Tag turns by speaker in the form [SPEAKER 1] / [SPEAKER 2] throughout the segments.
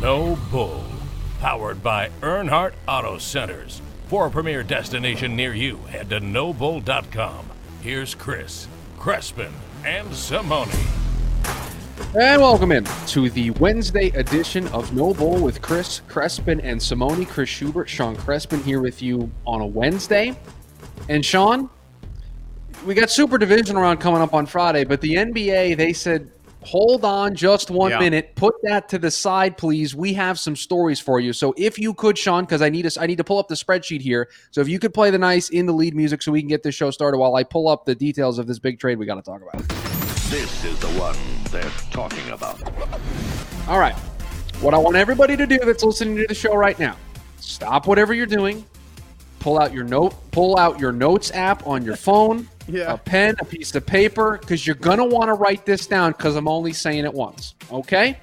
[SPEAKER 1] No Bull. Powered by Earnhardt Auto Centers. For a premier destination near you, head to nobull.com. Here's Chris, Crespin, and Simone.
[SPEAKER 2] And welcome in to the Wednesday edition of No Bull with Chris Crespin and Simone. Chris Schubert, Sean Crespin here with you on a Wednesday. And Sean, we got Super Division round coming up on Friday, but the NBA, they said, hold on just one
[SPEAKER 3] Yeah.
[SPEAKER 2] minute. Put that to the side, please. We have some stories for you. So if you could, Sean, because I need us, I need to pull up the spreadsheet here. So if you could play the nice in the lead music so we can get this show started while I pull up the details of this big trade we got to talk about.
[SPEAKER 4] This is the one they're talking about.
[SPEAKER 2] All right. What I want everybody to do that's listening to the show right now, stop whatever you're doing, pull out your note, pull out your notes app on your phone,
[SPEAKER 3] Yeah.
[SPEAKER 2] a pen, a piece of paper, because you're gonna want to write this down because I'm only saying it once. Okay?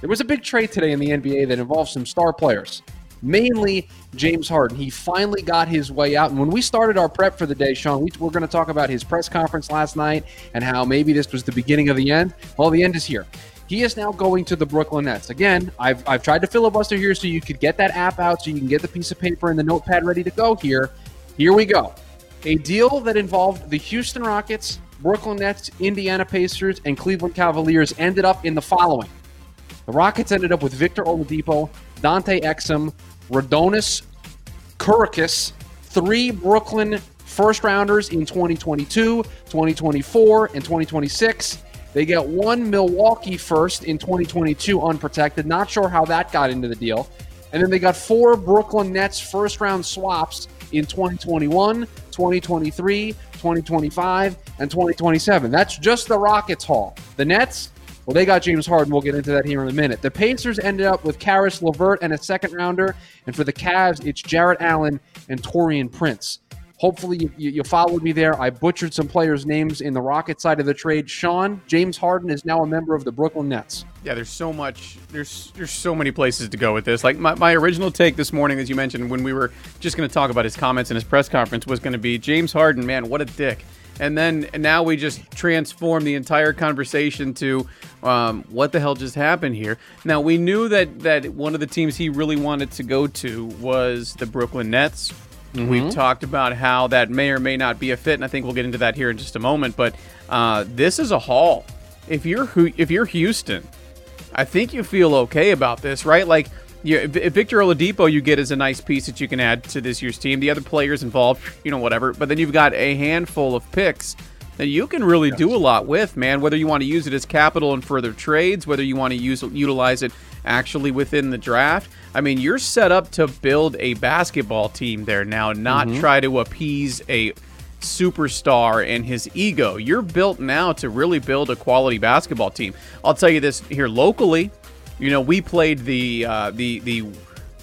[SPEAKER 2] There was a big trade today in the NBA that involved some star players, mainly James Harden. He finally got his way out. And when we started our prep for the day, Sean, we were going to talk about his press conference last night and how maybe this was the beginning of the end. Well, the end is here. He is now going to the Brooklyn Nets. Again, I've, I've tried to filibuster here so you could get that app out so you can get the piece of paper and the notepad ready to go here. Here we go. A deal that involved the Houston Rockets, Brooklyn Nets, Indiana Pacers, and Cleveland Cavaliers ended up in the following. The Rockets ended up with Victor Oladipo, Dante Exum, Radonis Kurikis, three Brooklyn first rounders in 2022, 2024, and 2026. They get one Milwaukee first in 2022 unprotected. Not sure how that got into the deal. And then they got four Brooklyn Nets first round swaps in 2021, 2023, 2025, and 2027. That's just the Rockets haul. The Nets, well, they got James Harden. We'll get into that here in a minute. The Pacers ended up with Caris LeVert and a second rounder. And for the Cavs, it's Jarrett Allen and Taurean Prince. Hopefully, you, you, followed me there. I butchered some players' names in the Rocket side of the trade. Sean, James Harden is now a member of the Brooklyn Nets.
[SPEAKER 3] Yeah, there's so much. There's there's so many places to go with this. Like my, my original take this morning, as you mentioned, when we were just going to talk about his comments in his press conference, was going to be James Harden. Man, what a dick. And then and now we just transform the entire conversation to um, what the hell just happened here. Now we knew that that one of the teams he really wanted to go to was the Brooklyn Nets. We've talked about how that may or may not be a fit, and I think we'll get into that here in just a moment. But uh, this is a haul. If you're if you're Houston, I think you feel okay about this, right? Like, you, Victor Oladipo you get as a nice piece that you can add to this year's team. The other players involved, you know, whatever. But then you've got a handful of picks that you can really do a lot with, man. Whether you want to use it as capital in further trades, whether you want to use utilize it actually within the draft. I mean, you're set up to build a basketball team there now, not try to appease a superstar and his ego. You're built now to really build a quality basketball team. I'll tell you this here locally. You know, we played the uh, the the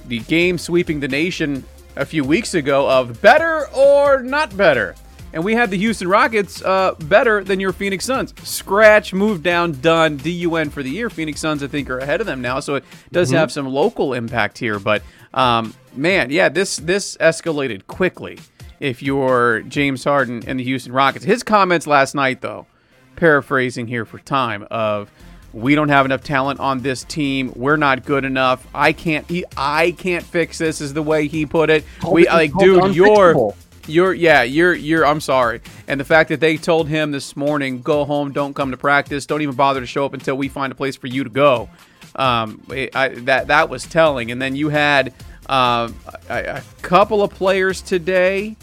[SPEAKER 3] the game sweeping the nation a few weeks ago of better or not better. And we had the Houston Rockets uh, better than your Phoenix Suns. Scratch, move down, done, DUN for the year. Phoenix Suns, I think, are ahead of them now, so it does have some local impact here. But um, man, yeah, this this escalated quickly. If you're James Harden and the Houston Rockets, his comments last night, though, paraphrasing here for time, of we don't have enough talent on this team. We're not good enough. I can't. He, I can't fix this. Is the way he put it. We
[SPEAKER 2] it-
[SPEAKER 3] like, dude, you're. You're yeah, you're you're I'm sorry. And the fact that they told him this morning, go home, don't come to practice, don't even bother to show up until we find a place for you to go. Um, it- I, that that was telling. And then you had um, a, a couple of players today.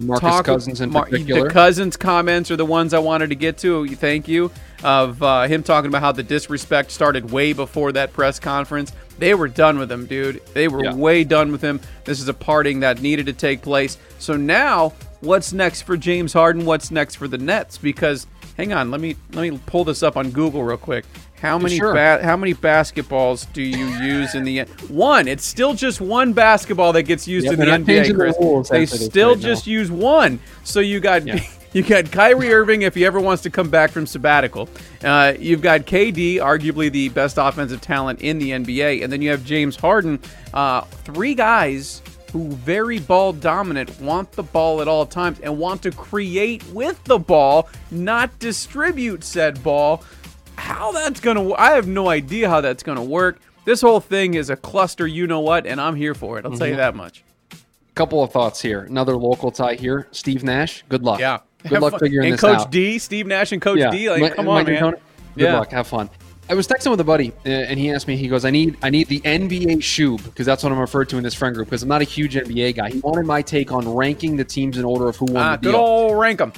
[SPEAKER 2] Marcus Cousins in
[SPEAKER 3] Mar-
[SPEAKER 2] particular.
[SPEAKER 3] The Cousins comments are the ones I wanted to get to. Thank you. Of uh, him talking about how the disrespect started way before that press conference. They were done with him, dude. They were
[SPEAKER 2] Yeah.
[SPEAKER 3] way done with him. This is a parting that needed to take place. So now, what's next for James Harden? What's next for the Nets? Because hang on, let me let me pull this up on Google real quick. How many
[SPEAKER 2] Sure.
[SPEAKER 3] ba- how many basketballs do you use in the end? one? It's still just one basketball that gets used
[SPEAKER 2] Yeah,
[SPEAKER 3] in the NBA.
[SPEAKER 2] changing the
[SPEAKER 3] Chris.
[SPEAKER 2] rules
[SPEAKER 3] They still
[SPEAKER 2] right now.
[SPEAKER 3] just use one. So you got
[SPEAKER 2] Yeah.
[SPEAKER 3] You got Kyrie Irving if he ever wants to come back from sabbatical. Uh, you've got KD, arguably the best offensive talent in the NBA, and then you have James Harden. Uh, three guys who very ball dominant, want the ball at all times, and want to create with the ball, not distribute said ball. How that's gonna? I have no idea how that's gonna work. this whole thing is a cluster. You know what? And I'm here for it. I'll tell you that much.
[SPEAKER 2] Couple of thoughts here. Another local tie here. Steve Nash. Good luck.
[SPEAKER 3] Yeah.
[SPEAKER 2] Good
[SPEAKER 3] Have
[SPEAKER 2] luck
[SPEAKER 3] fun.
[SPEAKER 2] figuring
[SPEAKER 3] and
[SPEAKER 2] this
[SPEAKER 3] Coach
[SPEAKER 2] out.
[SPEAKER 3] D, Steve Nash, and Coach D. Like,
[SPEAKER 2] Mike-
[SPEAKER 3] come on, man.
[SPEAKER 2] Good
[SPEAKER 3] Yeah.
[SPEAKER 2] luck. Have fun. I was texting with a buddy, uh, and he asked me. He goes, "I need, I need the NBA shoob because that's what I'm referred to in this friend group. Because I'm not a huge NBA guy. He wanted my take on ranking the teams in order of who won
[SPEAKER 3] Ah,
[SPEAKER 2] the
[SPEAKER 3] good
[SPEAKER 2] deal.
[SPEAKER 3] old rank 'em.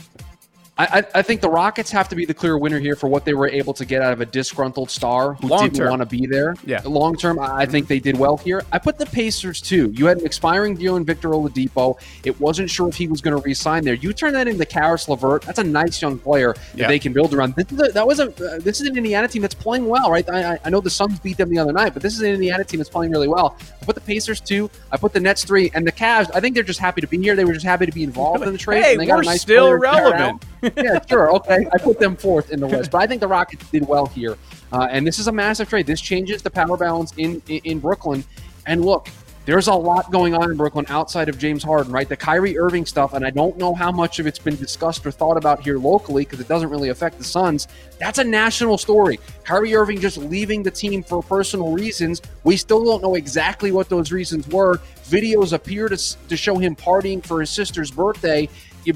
[SPEAKER 2] I, I, think the Rockets have to be the clear winner here for what they were able to get out of a disgruntled star who
[SPEAKER 3] Long
[SPEAKER 2] didn't
[SPEAKER 3] term.
[SPEAKER 2] want to be there.
[SPEAKER 3] Yeah.
[SPEAKER 2] Long term, I think they did well here. I put the Pacers too. You had an expiring deal in Victor Oladipo. It wasn't sure if he was going to re-sign there. You turn that into Caris LeVert. That's a nice young player that
[SPEAKER 3] Yeah.
[SPEAKER 2] they can build around. This is a, that was a uh, this is an Indiana team that's playing well, right? I, I- know the Suns beat them the other night, but this is an Indiana team that's playing really well. I put the Pacers two. I put the Nets three, and the Cavs. I think they're just happy to be here. They were just happy to be involved in the trade.
[SPEAKER 3] Hey,
[SPEAKER 2] and they got
[SPEAKER 3] we're
[SPEAKER 2] a nice
[SPEAKER 3] still
[SPEAKER 2] player to carry it
[SPEAKER 3] relevant.
[SPEAKER 2] Yeah, sure. Okay. I put them fourth in the West, but I think the Rockets did well here. Uh, and this is a massive trade. This changes the power balance in, in, in Brooklyn. And look, there's a lot going on in Brooklyn outside of James Harden, right? The Kyrie Irving stuff, and I don't know how much of it's been discussed or thought about here locally because it doesn't really affect the Suns. That's a national story. Kyrie Irving just leaving the team for personal reasons. We still don't know exactly what those reasons were. Videos appear to, to show him partying for his sister's birthday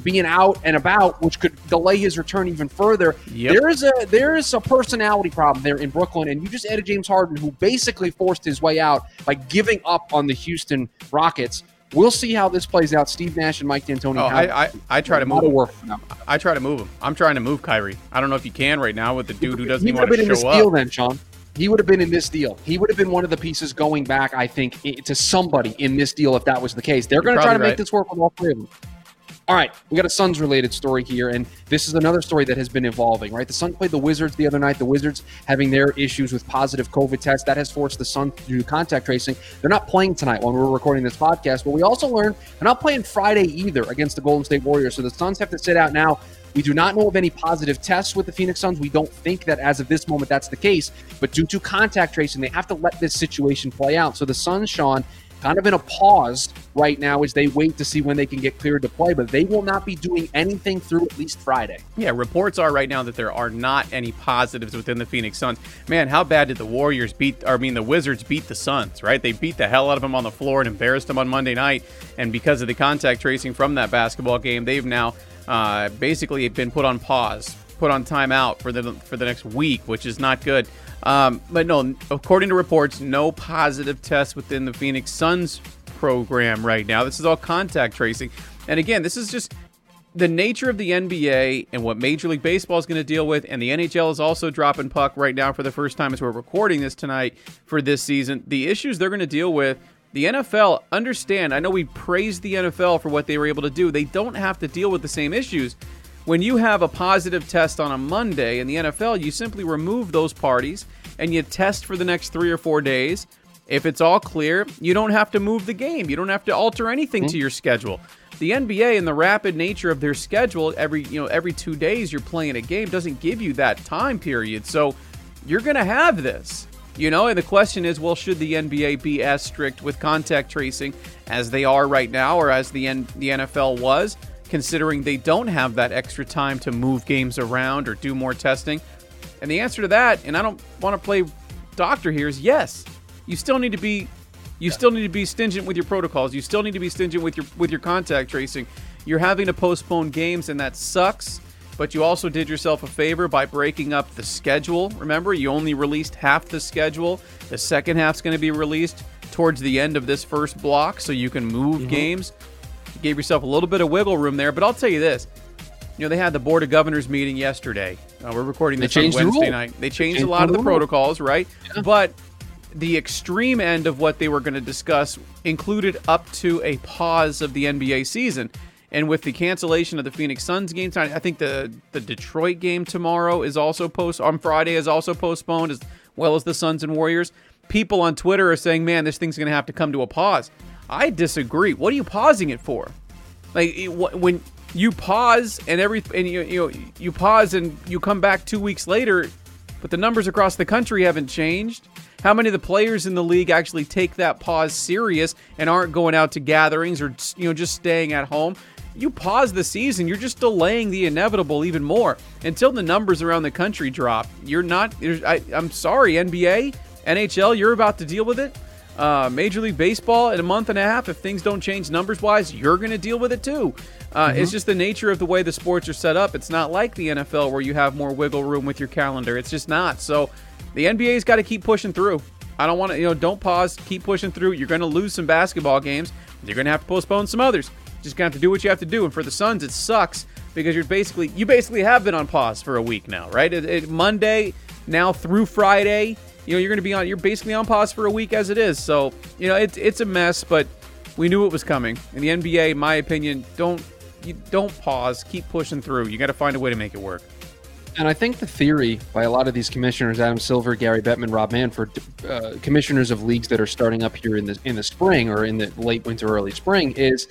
[SPEAKER 2] being out and about, which could delay his return even further.
[SPEAKER 3] Yep.
[SPEAKER 2] There is a there is a personality problem there in Brooklyn, and you just added James Harden, who basically forced his way out by giving up on the Houston Rockets. We'll see how this plays out. Steve Nash and Mike D'Antoni.
[SPEAKER 3] Oh, I, I, I try to move him.
[SPEAKER 2] work.
[SPEAKER 3] I try to move him. I'm trying to move Kyrie. I don't know if you can right now with the dude who doesn't
[SPEAKER 2] He
[SPEAKER 3] even
[SPEAKER 2] would have
[SPEAKER 3] want
[SPEAKER 2] been
[SPEAKER 3] to
[SPEAKER 2] in this
[SPEAKER 3] show
[SPEAKER 2] deal
[SPEAKER 3] up.
[SPEAKER 2] then, Sean. He would have been in this deal. He would have been one of the pieces going back, I think, to somebody in this deal if that was the case. They're going to try to
[SPEAKER 3] probably
[SPEAKER 2] make this work with all three of them. All right, we got a Suns related story here, and this is another story that has been evolving, right? The Suns played the Wizards the other night. The Wizards having their issues with positive COVID tests. That has forced the Suns to do contact tracing. They're not playing tonight when we're recording this podcast, but we also learned they're not playing Friday either against the Golden State Warriors. So the Suns have to sit out now. We do not know of any positive tests with the Phoenix Suns. We don't think that as of this moment that's the case. But due to contact tracing, they have to let this situation play out. So the Suns, Sean, kind of in a pause right now as they wait to see when they can get cleared to play. But they will not be doing anything through at least Friday.
[SPEAKER 3] Yeah, reports are right now that there are not any positives within the Phoenix Suns. Man, how bad did the Warriors beat, or I mean, the Wizards beat the Suns, right? They beat the hell out of them on the floor and embarrassed them on Monday night. And because of the contact tracing from that basketball game, they've now uh, basically been put on pause, put on timeout for the for the next week, which is not good. Um, but no, according to reports, no positive tests within the Phoenix Suns program right now. This is all contact tracing. And again, this is just the nature of the NBA and what Major League Baseball is going to deal with, and the NHL is also dropping puck right now for the first time as we're recording this tonight for this season. The issues they're going to deal with, the NFL, understand, I know we praised the NFL for what they were able to do. They don't have to deal with the same issues. When you have a positive test on a Monday in the NFL, you simply remove those parties and you test for the next three or four days. If it's all clear, you don't have to move the game. You don't have to alter anything to hmm. your schedule. The NBA and the rapid nature of their schedule, every you know every two days you're playing a game, doesn't give you that time period. So you're gonna have this. You know, and the question is, well, should the NBA be as strict with contact tracing as they are right now, or as the N- the NFL was, considering they don't have that extra time to move games around or do more testing? And the answer to that, and I don't want to play doctor here, is yes. You still need to be you still need to be stingent with your protocols. You still need to be stingent with your with your contact tracing. You're having to postpone games and that sucks, but you also did yourself a favor by breaking up the schedule. Remember, you only released half the schedule. The second half's going to be released towards the end of this first block so you can move mm-hmm. games. Gave yourself a little bit of wiggle room there, but I'll tell you this. You know, they had the Board of Governors meeting yesterday. Uh, we're recording this on
[SPEAKER 2] changed the
[SPEAKER 3] Wednesday night. They
[SPEAKER 2] They
[SPEAKER 3] changed a lot
[SPEAKER 2] the
[SPEAKER 3] of the
[SPEAKER 2] rule.
[SPEAKER 3] protocols, right? But the extreme end of what they were going to discuss included up to a pause of the NBA season. And with the cancellation of the Phoenix Suns game tonight, I think the the Detroit game tomorrow is also post on Friday is also postponed, as well as the Suns and Warriors. People on Twitter are saying, "Man, this thing's going to have to come to a pause." I disagree. What are you pausing it for? Like when you pause and every and you you know, you pause and you come back two weeks later, but the numbers across the country haven't changed. How many of the players in the league actually take that pause serious and aren't going out to gatherings or you know just staying at home? You pause the season, you're just delaying the inevitable even more until the numbers around the country drop. You're not. I, I'm sorry, NBA. NHL, you're about to deal with it. Uh, Major League Baseball in a month and a half, if things don't change numbers wise, you're going to deal with it too. Uh, It's just the nature of the way the sports are set up. It's not like the NFL where you have more wiggle room with your calendar. It's just not. So the NBA's got to keep pushing through. I don't want to, you know, don't pause. Keep pushing through. You're going to lose some basketball games. You're going to have to postpone some others. Just going to have to do what you have to do. And for the Suns, it sucks because you're basically, you basically have been on pause for a week now, right? It, it, Monday now through Friday, you know, you're going to be on, you're basically on pause for a week as it is. So, you know, it's it's a mess, but we knew it was coming. In the NBA, my opinion, don't you don't pause. Keep pushing through. You got to find a way to make it work.
[SPEAKER 2] And I think the theory by a lot of these commissioners, Adam Silver, Gary Bettman, Rob Manfred, uh, commissioners of leagues that are starting up here in the in the spring or in the late winter, early spring, is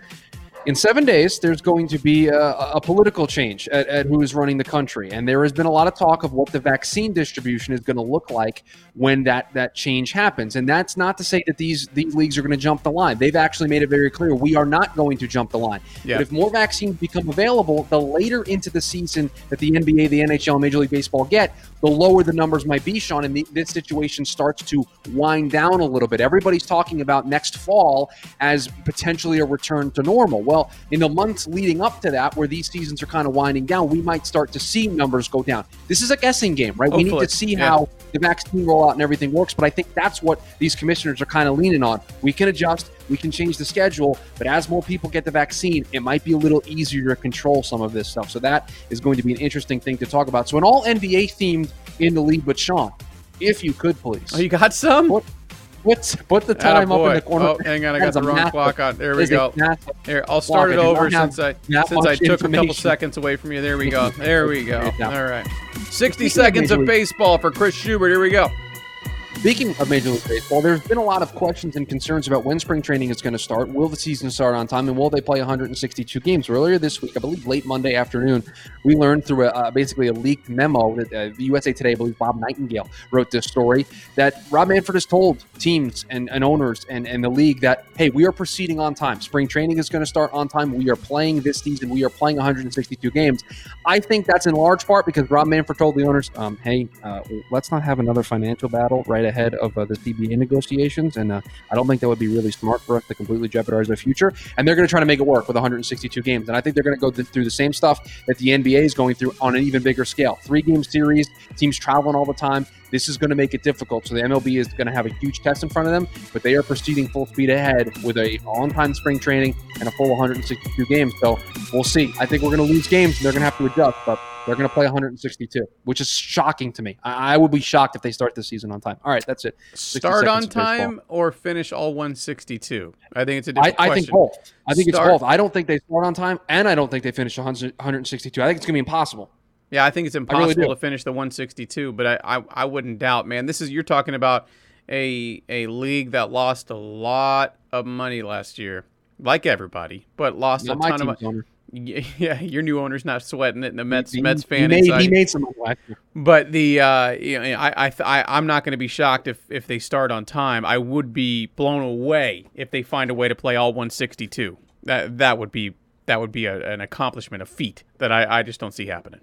[SPEAKER 2] in seven days, there's going to be a, a political change at, at, who is running the country, and there has been a lot of talk of what the vaccine distribution is going to look like when that that change happens. And that's not to say that these these leagues are going to jump the line. They've actually made it very clear we are not going to jump the line. Yeah. But if more vaccines become available, the later into the season that the NBA, the NHL, and Major League Baseball get, the lower the numbers might be, Sean, and the, this situation starts to wind down a little bit. Everybody's talking about next fall as potentially a return to normal. Well, in the months leading up to that, where these seasons are kind of winding down, we might start to see numbers go down. This is a guessing game, right? Hopefully. We need to see yeah. how the vaccine rollout and everything works, but I think that's what these commissioners are kind of leaning on. We can adjust, we can change the schedule, but as more people get the vaccine, it might be a little easier to control some of this stuff. So that is going to be an interesting thing to talk about. So, an all NBA themed in the lead with Sean. If you could, please.
[SPEAKER 3] Oh, you got some?
[SPEAKER 2] Put, put, put the time up in the corner.
[SPEAKER 3] Oh, hang on, I got the wrong massive, clock on. There we go. Here, I'll start it over since I since I took a couple seconds away from you. There we go. There we go. All right. 60 seconds of baseball for Chris Schubert. Here we go.
[SPEAKER 2] Speaking of Major League Baseball, there's been a lot of questions and concerns about when spring training is going to start. Will the season start on time, and will they play 162 games? Earlier this week, I believe late Monday afternoon, we learned through a, uh, basically a leaked memo that uh, USA Today, I believe Bob Nightingale wrote this story, that Rob Manfred has told teams and, and owners and, and the league that, hey, we are proceeding on time. Spring training is going to start on time. We are playing this season. We are playing 162 games. I think that's in large part because Rob Manfred told the owners, um, hey, uh, let's not have another financial battle right ahead of uh, the CBA negotiations, and uh, I don't think that would be really smart for us to completely jeopardize our future. And they're going to try to make it work with 162 games, and I think they're going to go th- through the same stuff that the NBA is going through on an even bigger scale. Three game series, teams traveling all the time. This is going to make it difficult. So the MLB is going to have a huge test in front of them, but they are proceeding full speed ahead with a on-time spring training and a full 162 games. So we'll see. I think we're going to lose games, and they're going to have to adjust, but they're going to play 162, which is shocking to me. I, I, would be shocked if they start the season on time. All right, that's it.
[SPEAKER 3] Start on time or finish all 162? I think it's a different
[SPEAKER 2] I,
[SPEAKER 3] I
[SPEAKER 2] think both. I think start. it's both. I don't think they start on time, and I don't think they finish 100, 162. I think it's going to be impossible.
[SPEAKER 3] Yeah, I think it's impossible really to finish the 162, but I, I, I wouldn't doubt, man. This is you're talking about a a league that lost a lot of money last year, like everybody, but lost a ton of money. Owner. Yeah, your new owner's not sweating it, and the Mets he, Mets fan
[SPEAKER 2] he made, he made some money.
[SPEAKER 3] But the uh, you know, I I, I I'm not going to be shocked if if they start on time. I would be blown away if they find a way to play all 162. That that would be that would be a, an accomplishment, a feat that I I just don't see happening.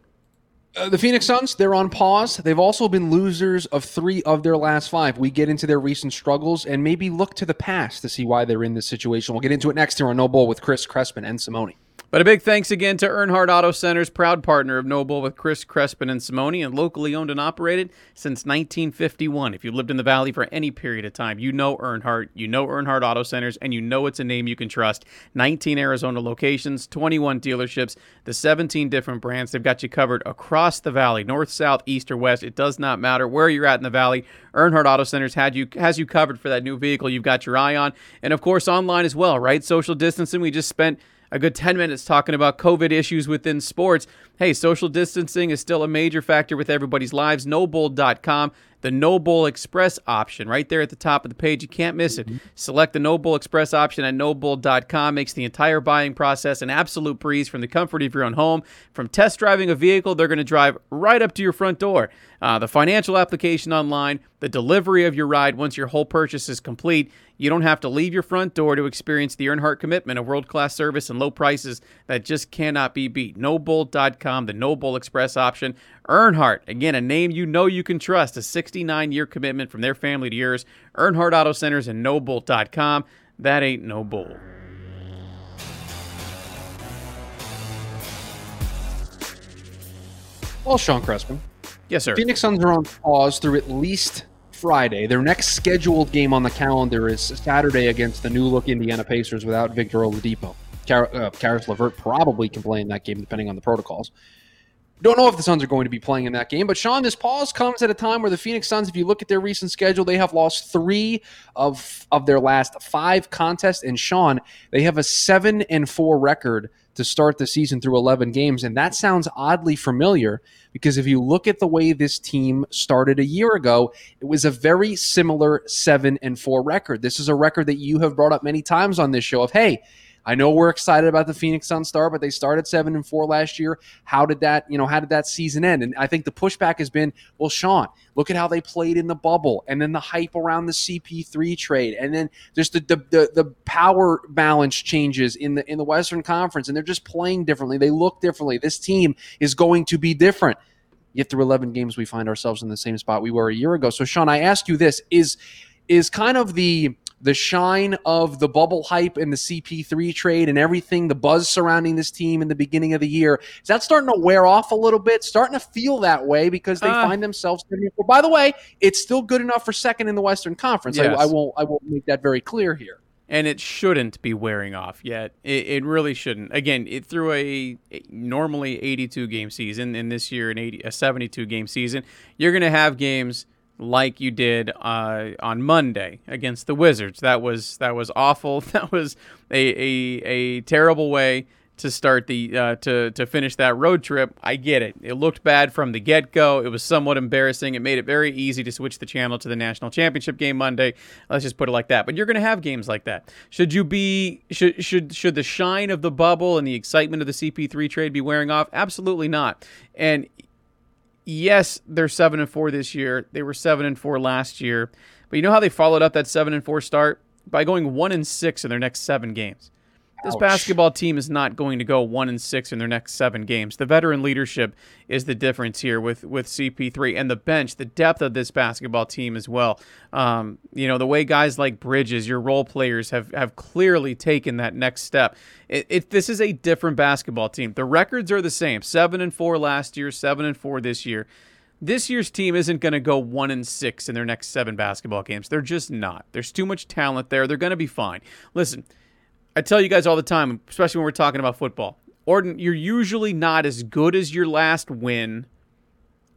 [SPEAKER 2] Uh, the Phoenix Suns, they're on pause. They've also been losers of three of their last five. We get into their recent struggles and maybe look to the past to see why they're in this situation. We'll get into it next here on No Bull with Chris Crespin and Simone.
[SPEAKER 3] But a big thanks again to Earnhardt Auto Centers, proud partner of No Bull with Chris Crespin and Simone, and locally owned and operated since 1951. If you lived in the Valley for any period of time, you know Earnhardt, you know Earnhardt Auto Centers, and you know it's a name you can trust. 19 Arizona locations, 21 dealerships, the 17 different brands. They've got you covered across the Valley, north, south, east, or west. It does not matter where you're at in the Valley. Earnhardt Auto Centers had you has you covered for that new vehicle you've got your eye on, and of course online as well. Right, social distancing. We just spent a good 10 minutes talking about COVID issues within sports. Hey, social distancing is still a major factor with everybody's lives. NoBull.com, the No Bull Express option right there at the top of the page. You can't miss it. Mm-hmm. Select the No Bull Express option at NoBull.com. Makes the entire buying process an absolute breeze from the comfort of your own home. From test driving a vehicle, they're going to drive right up to your front door. Uh, the financial application online, the delivery of your ride once your whole purchase is complete. You don't have to leave your front door to experience the Earnhardt commitment of world class service and low prices that just cannot be beat. NoBull.com, the No Bull Express option. Earnhardt, again, a name you know you can trust, a 69 year commitment from their family to yours. Earnhardt Auto Centers and nobull.com. That ain't no bull.
[SPEAKER 2] Well, Sean Crespin,
[SPEAKER 3] Yes, sir.
[SPEAKER 2] Phoenix Suns are on pause through at least Friday. Their next scheduled game on the calendar is Saturday against the new look Indiana Pacers without Victor Oladipo. Car- uh, Caris LeVert probably can play in that game depending on the protocols. Don't know if the Suns are going to be playing in that game, but Sean, this pause comes at a time where the Phoenix Suns, if you look at their recent schedule, they have lost three of of their last five contests. And Sean, they have a seven and four record to start the season through 11 games. And that sounds oddly familiar because if you look at the way this team started a year ago, it was a very similar seven and four record. This is a record that you have brought up many times on this show of, hey, I know we're excited about the Phoenix Suns Star, but they started seven and four last year. How did that, you know, how did that season end? And I think the pushback has been, well, Sean, look at how they played in the bubble, and then the hype around the CP3 trade, and then just the the, the, the power balance changes in the in the Western Conference, and they're just playing differently. They look differently. This team is going to be different. Yet through 11 games, we find ourselves in the same spot we were a year ago. So, Sean, I ask you this: is is kind of the the shine of the bubble hype and the CP3 trade and everything, the buzz surrounding this team in the beginning of the year, is that starting to wear off a little bit? Starting to feel that way because they
[SPEAKER 3] Uh.
[SPEAKER 2] find themselves. Well, by the way, it's still good enough for second in the Western Conference.
[SPEAKER 3] Yes.
[SPEAKER 2] I, I won't. I won't make that very clear here.
[SPEAKER 3] and it shouldn't be wearing off yet. It, it really shouldn't. Again, it through a, a normally 82 game season, and this year an 80 a 72 game season, you're going to have games like you did uh, on Monday against the Wizards. That was that was awful. That was a a, a terrible way to start the uh, to to finish that road trip. I get it. It looked bad from the get go. It was somewhat embarrassing. It made it very easy to switch the channel to the national championship game Monday. Let's just put it like that. But you're going to have games like that. Should you be should should should the shine of the bubble and the excitement of the CP3 trade be wearing off? Absolutely not. And yes, they're seven and four this year. They were seven and four last year. But you know how they followed up that seven and four start by going one and six in their next seven games. This
[SPEAKER 2] Ouch.
[SPEAKER 3] basketball team is not going to go one and six in their next seven games. The veteran leadership is the difference here with with CP3 and the bench, the depth of this basketball team as well. Um, you know the way guys like Bridges, your role players, have have clearly taken that next step. It, it this is a different basketball team. The records are the same: seven and four last year, seven and four this year. This year's team isn't going to go one and six in their next seven basketball games. They're just not. There's too much talent there. They're going to be fine. Listen, I tell you guys all the time, especially when we're talking about football. Orden, you're usually not as good as your last win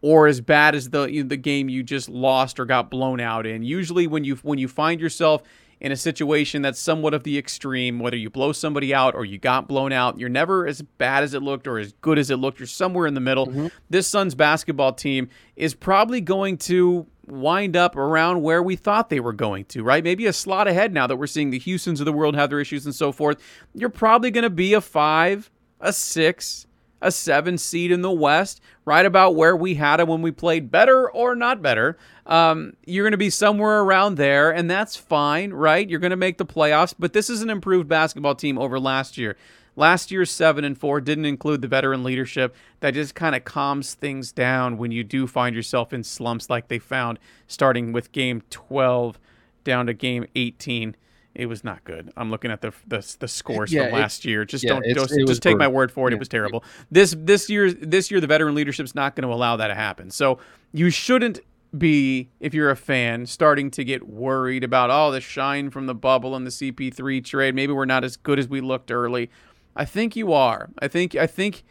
[SPEAKER 3] or as bad as the the game you just lost or got blown out in. Usually when you when you find yourself in a situation that's somewhat of the extreme, whether you blow somebody out or you got blown out, you're never as bad as it looked or as good as it looked. You're somewhere in the middle. Mm-hmm. This Suns basketball team is probably going to wind up around where we thought they were going to, right? Maybe a slot ahead now that we're seeing the Houstons of the world have their issues and so forth. You're probably going to be a five, a six, a seven seed in the West, right about where we had it when we played better or not better. Um, you're going to be somewhere around there, and that's fine, right? You're going to make the playoffs, but this is an improved basketball team over last year. Last year's seven and four didn't include the veteran leadership that just kind of calms things down when you do find yourself in slumps like they found starting with game 12 down to game 18 it was not good. I'm looking at the the, the scores
[SPEAKER 2] Yeah,
[SPEAKER 3] from last year. Just
[SPEAKER 2] yeah,
[SPEAKER 3] don't
[SPEAKER 2] it's-
[SPEAKER 3] just, just take my word for it.
[SPEAKER 2] Yeah.
[SPEAKER 3] It was terrible. This this year this year the veteran leadership's not going to allow that to happen. So you shouldn't be if you're a fan starting to get worried about oh the shine from the bubble and the CP3 trade. Maybe we're not as good as we looked early. I think you are. I think I think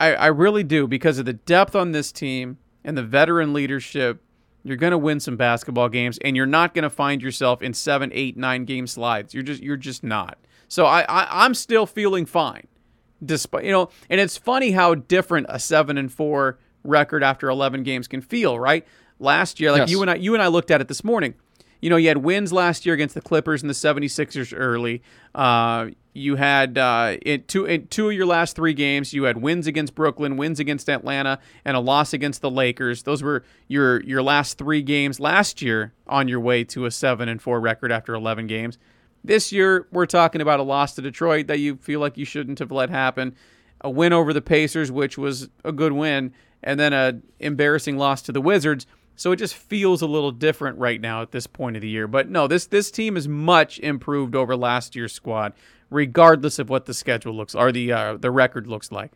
[SPEAKER 3] I, I really do because of the depth on this team and the veteran leadership. You're going to win some basketball games, and you're not going to find yourself in seven, eight, nine game slides. You're just you're just not. So I, I I'm still feeling fine, despite you know. And it's funny how different a seven and four record after 11 games can feel, right? Last year, like
[SPEAKER 2] Yes.
[SPEAKER 3] you and I, you and I looked at it this morning. You know, you had wins last year against the Clippers and the 76ers early. Uh, you had uh, in two in two of your last three games, you had wins against Brooklyn, wins against Atlanta, and a loss against the Lakers. Those were your your last three games last year on your way to a seven and four record after 11 games. This year, we're talking about a loss to Detroit that you feel like you shouldn't have let happen, a win over the Pacers, which was a good win, and then a embarrassing loss to the Wizards. So it just feels a little different right now at this point of the year. But no, this this team is much improved over last year's squad, regardless of what the schedule looks or the uh, the record looks like.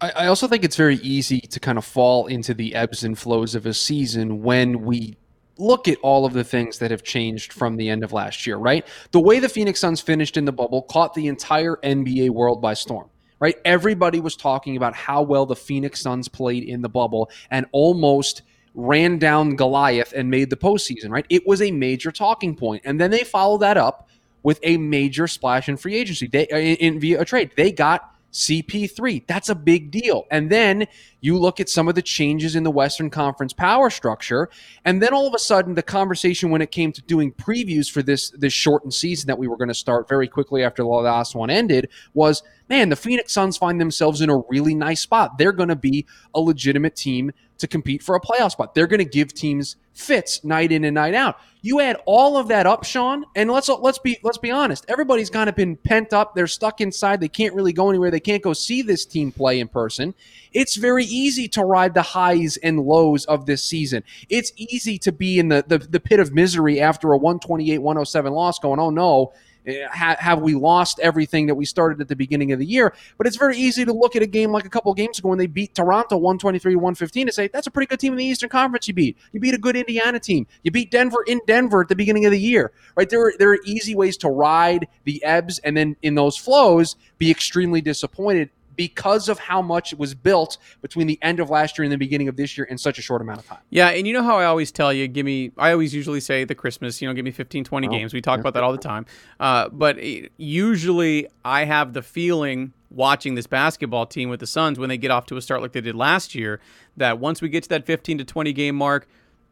[SPEAKER 2] I, I also think it's very easy to kind of fall into the ebbs and flows of a season when we look at all of the things that have changed from the end of last year, right? The way the Phoenix Suns finished in the bubble caught the entire NBA world by storm, right? Everybody was talking about how well the Phoenix Suns played in the bubble and almost ran down Goliath and made the postseason, right? It was a major talking point. And then they followed that up with a major splash in free agency they, uh, in, in via a trade. They got CP3. That's a big deal. And then you look at some of the changes in the Western Conference power structure, and then all of a sudden the conversation when it came to doing previews for this this shortened season that we were going to start very quickly after the last one ended was, man, the Phoenix Suns find themselves in a really nice spot. They're going to be a legitimate team to compete for a playoff spot. They're going to give teams fits night in and night out. You add all of that up, Sean, and let's let's be let's be honest. Everybody's kind of been pent up. They're stuck inside. They can't really go anywhere. They can't go see this team play in person. It's very easy to ride the highs and lows of this season. It's easy to be in the the, the pit of misery after a 128-107 loss going, "Oh no, eh, have we lost everything that we started at the beginning of the year? But it's very easy to look at a game like a couple games ago when they beat Toronto 123 115 and say, that's a pretty good team in the Eastern Conference you beat. You beat a good Indiana team. You beat Denver in Denver at the beginning of the year, right? There are, there are easy ways to ride the ebbs and then in those flows be extremely disappointed because of how much it was built between the end of last year and the beginning of this year in such a short amount of time.
[SPEAKER 3] Yeah, and you know how I always tell you, give me, I always usually say the Christmas, you know, give me 15, 20 oh, games. We talk yeah. about that all the time. Uh, but usually I have the feeling watching this basketball team with the Suns when they get off to a start like they did last year that once we get to that 15 to 20 game mark,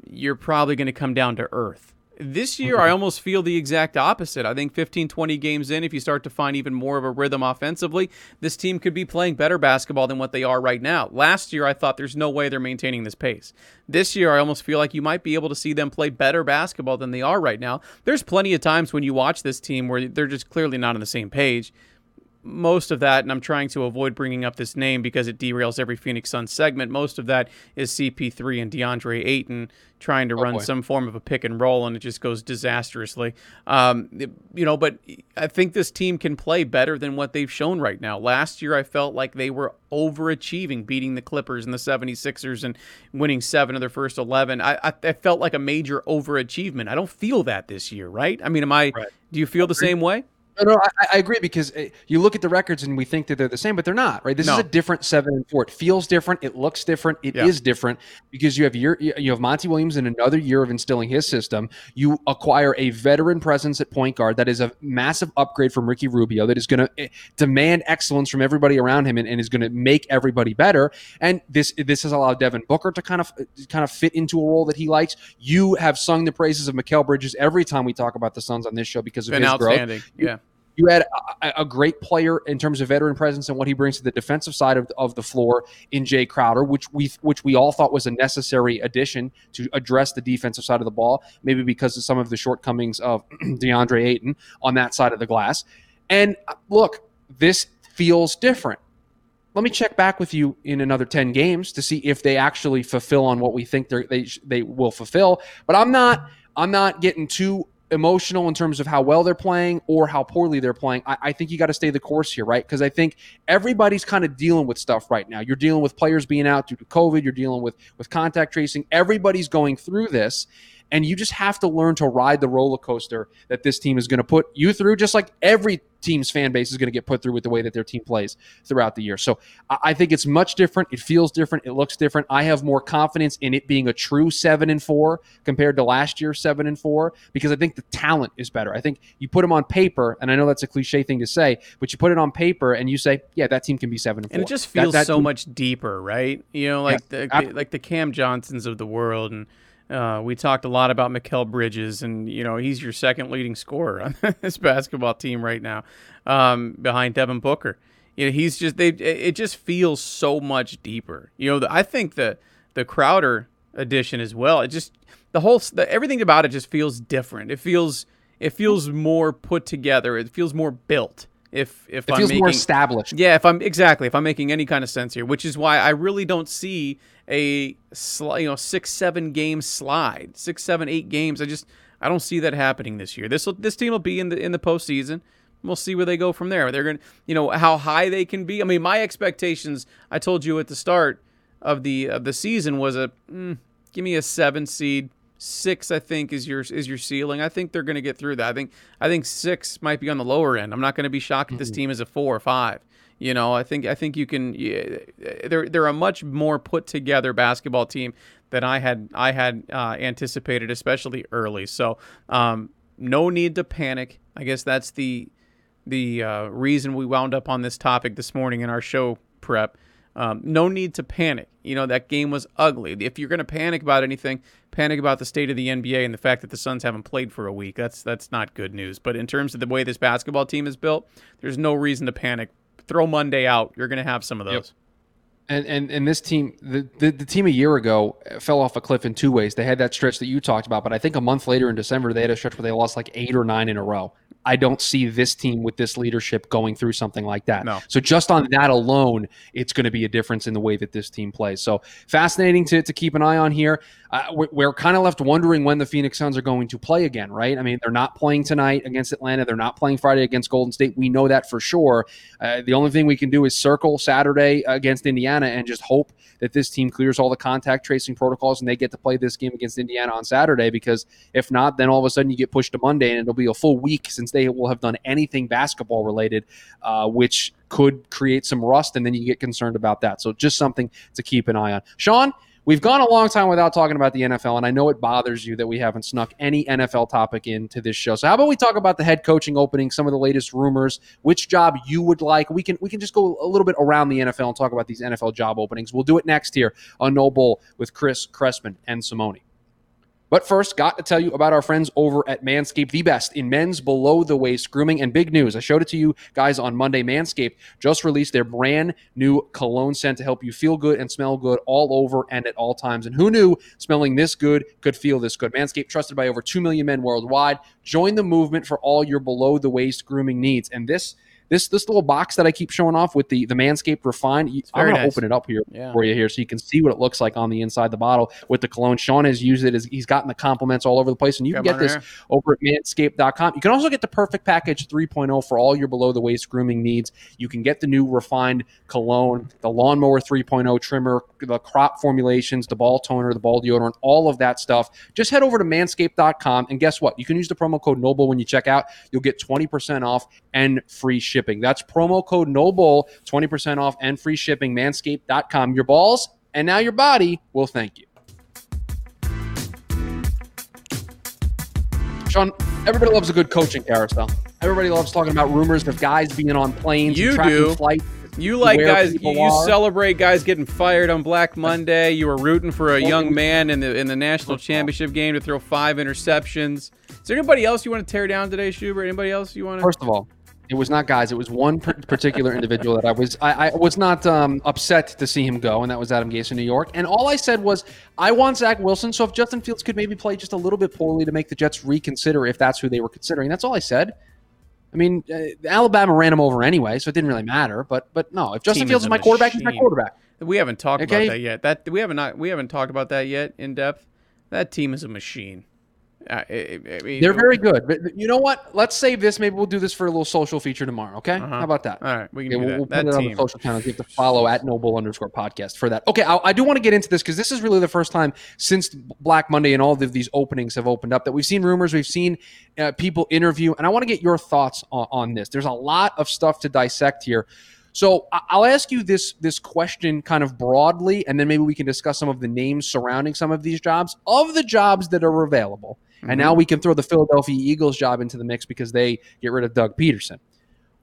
[SPEAKER 3] you're probably going to come down to earth this year, I almost feel the exact opposite. I think 15, 20 games in, if you start to find even more of a rhythm offensively, this team could be playing better basketball than what they are right now. Last year, I thought there's no way they're maintaining this pace. This year, I almost feel like you might be able to see them play better basketball than they are right now. There's plenty of times when you watch this team where they're just clearly not on the same page most of that, and I'm trying to avoid bringing up this name because it derails every Phoenix Suns segment. Most of that is CP3 and DeAndre Ayton trying to oh run boy. some form of a pick and roll, and it just goes disastrously. Um, you know, but I think this team can play better than what they've shown right now. Last year, I felt like they were overachieving, beating the Clippers and the 76ers and winning seven of their first 11. I, I, I felt like a major overachievement. I don't feel that this year, right? I mean, am I? Right. Do you feel the same way?
[SPEAKER 2] No, no, I, I, agree because uh, you look at the records and we think that they're the same, but they're not. Right? This no. is a different seven and four. It feels different. It looks different. It yeah. is different because you have your you have Monty Williams in another year of instilling his system. You acquire a veteran presence at point guard that is a massive upgrade from Ricky Rubio that is going to eh, demand excellence from everybody around him and, and is going to make everybody better. And this this has allowed Devin Booker to kind of kind of fit into a role that he likes. You have sung the praises of Mikal Bridges every time we talk about the Suns on this show because of
[SPEAKER 3] Been
[SPEAKER 2] his
[SPEAKER 3] outstanding.
[SPEAKER 2] growth.
[SPEAKER 3] Yeah.
[SPEAKER 2] You had a, a, great player in terms of veteran presence and what he brings to the defensive side of, of the floor in Jae Crowder, which we which we all thought was a necessary addition to address the defensive side of the ball, maybe because of some of the shortcomings of DeAndre Ayton on that side of the glass. And uh, look, this feels different. Let me check back with you in another 10 games to see if they actually fulfill on what we think they they will fulfill. But I'm not I'm not getting too emotional in terms of how well they're playing or how poorly they're playing. I, I think you got to stay the course here, right? Because I think everybody's kind of dealing with stuff right now. You're dealing with players being out due to COVID. You're dealing with with contact tracing. Everybody's going through this, and you just have to learn to ride the roller coaster that this team is going to put you through, just like every team's fan base is going to get put through with the way that their team plays throughout the year. So I think it's much different. It feels different. It looks different. I have more confidence in it being a true seven and four compared to last year's seven and four because I think the talent is better. I think you put them on paper, and I know that's a cliche thing to say, but you put it on paper and you say, yeah, that team can be seven and four.
[SPEAKER 3] And it just feels that, that so team, much deeper, right? You know, like yeah, the, like the Cam Johnsons of the world and uh, we talked a lot about Mikal Bridges, and you know he's your second leading scorer on this basketball team right now, um, behind Devin Booker. You know he's just they. It just feels so much deeper. You know the, I think the the Crowder addition as well. It just the whole the, everything about it just feels different. It feels it feels more put together. It feels more built If if
[SPEAKER 2] It
[SPEAKER 3] I'm
[SPEAKER 2] feels
[SPEAKER 3] making,
[SPEAKER 2] more established.
[SPEAKER 3] yeah, if I'm exactly if I'm making any kind of sense here, which is why I really don't see a sli- you know six seven game slide, six seven eight games. I just I don't see that happening this year. This will this team will be in the in the postseason. We'll see where they go from there. They're gonna you know how high they can be. I mean, my expectations. I told you at the start of the of the season was a mm, give me a seven seed. Six, I think, is your is your ceiling. I think they're going to get through that. I think I think six might be on the lower end. I'm not going to be shocked if this team is a four or five. You know, I think I think you can. Yeah, they're they're a much more put together basketball team than I had I had uh, anticipated, especially early. So, um, no need to panic. I guess that's the the uh, reason we wound up on this topic this morning in our show prep. Um, no need to panic. You know, that game was ugly. If you're going to panic about anything, panic about the state of the NBA and the fact that the Suns haven't played for a week. That's that's not good news. But in terms of the way this basketball team is built, there's no reason to panic. Throw Monday out. You're going to have some of those.
[SPEAKER 2] And and and this team, the, the the team a year ago fell off a cliff in two ways. They had that stretch that you talked about, but I think a month later in December they had a stretch where they lost like eight or nine in a row. I don't see this team with this leadership going through something like that.
[SPEAKER 3] No.
[SPEAKER 2] So just on that alone, it's going to be a difference in the way that this team plays. So fascinating to, to keep an eye on here. Uh, we're we're kind of left wondering when the Phoenix Suns are going to play again, right? I mean, they're not playing tonight against Atlanta. They're not playing Friday against Golden State. We know that for sure. Uh, the only thing we can do is circle Saturday against Indiana and just hope that this team clears all the contact tracing protocols and they get to play this game against Indiana on Saturday. Because if not, then all of a sudden you get pushed to Monday and it'll be a full week since they will have done anything basketball related, uh, which could create some rust, and then you get concerned about that. So just something to keep an eye on. Sean, we've gone a long time without talking about the NFL, and I know it bothers you that we haven't snuck any NFL topic into this show. So how about we talk about the head coaching opening, some of the latest rumors, which job you would like? We can we can just go a little bit around the NFL and talk about these NFL job openings. We'll do it next here on No with Chris Crespin and Simone. But first, got to tell you about our friends over at Manscaped, the best in men's below the waist grooming. And big news, I showed it to you guys on Monday. Manscaped just released their brand new cologne scent to help you feel good and smell good all over and at all times. And who knew smelling this good could feel this good? Manscaped, trusted by over 2 million men worldwide. Join the movement for all your below the waist grooming needs. And this this this little box that I keep showing off with the the Manscaped Refine, I'm going to
[SPEAKER 3] nice.
[SPEAKER 2] open it up here
[SPEAKER 3] Yeah.
[SPEAKER 2] for you here so you can see what it looks like on the inside the bottle with the cologne. Sean has used it. As he's gotten the compliments all over the place, and you
[SPEAKER 3] Got
[SPEAKER 2] can get this
[SPEAKER 3] right
[SPEAKER 2] over at manscaped.com. You can also get the perfect package 3.0 for all your below the waist grooming needs. You can get the new refined cologne, the lawnmower 3.0 trimmer, the crop formulations, the ball toner, the ball deodorant, all of that stuff. Just head over to manscaped.com and guess what? You can use the promo code Noble when you check out. You'll get 20% off and free shipping. That's promo code Noble, 20% off and free shipping. Manscaped.com. Your balls and now your body will thank you. Sean, everybody loves a good coaching carousel. Everybody loves talking about rumors of guys being on planes,
[SPEAKER 3] You do.
[SPEAKER 2] flights.
[SPEAKER 3] You like guys? You, you
[SPEAKER 2] are.
[SPEAKER 3] celebrate guys getting fired on Black Monday. You were rooting for a young man in the in the national championship game to throw five interceptions. Is there anybody else you want to tear down today, Schubert? Anybody else you want to?
[SPEAKER 2] First of all, it was not guys. It was one particular individual that I was I, I was not um, upset to see him go, and that was Adam Gase in New York. And all I said was I want Zach Wilson. So if Justin Fields could maybe play just a little bit poorly to make the Jets reconsider if that's who they were considering, that's all I said. I mean, uh, Alabama ran him over anyway, so it didn't really matter. But but no, if Justin
[SPEAKER 3] Team
[SPEAKER 2] Fields
[SPEAKER 3] is
[SPEAKER 2] my quarterback, he's my quarterback.
[SPEAKER 3] We haven't talked
[SPEAKER 2] Okay.
[SPEAKER 3] about that yet. That we haven't not we haven't talked about that yet in depth. That team is a machine. I- mean,
[SPEAKER 2] They're very good. But you know what? Let's save this. Maybe we'll do this for a little social feature tomorrow. Okay?
[SPEAKER 3] Uh-huh.
[SPEAKER 2] How about that?
[SPEAKER 3] All right, we can
[SPEAKER 2] Yeah,
[SPEAKER 3] do
[SPEAKER 2] we'll,
[SPEAKER 3] that.
[SPEAKER 2] we'll
[SPEAKER 3] that
[SPEAKER 2] put it on the social channels. You have to follow at Noble underscore podcast for that. Okay, I, I do want to get into this because this is really the first time since Black Monday and all of these openings have opened up that we've seen rumors, we've seen uh, people interview, and I want to get your thoughts on, on this. There's a lot of stuff to dissect here. So I'll ask you this this question kind of broadly, and then maybe we can discuss some of the names surrounding some of these jobs. Of the jobs that are available, and now we can throw the Philadelphia Eagles job into the mix because they get rid of Doug Pederson.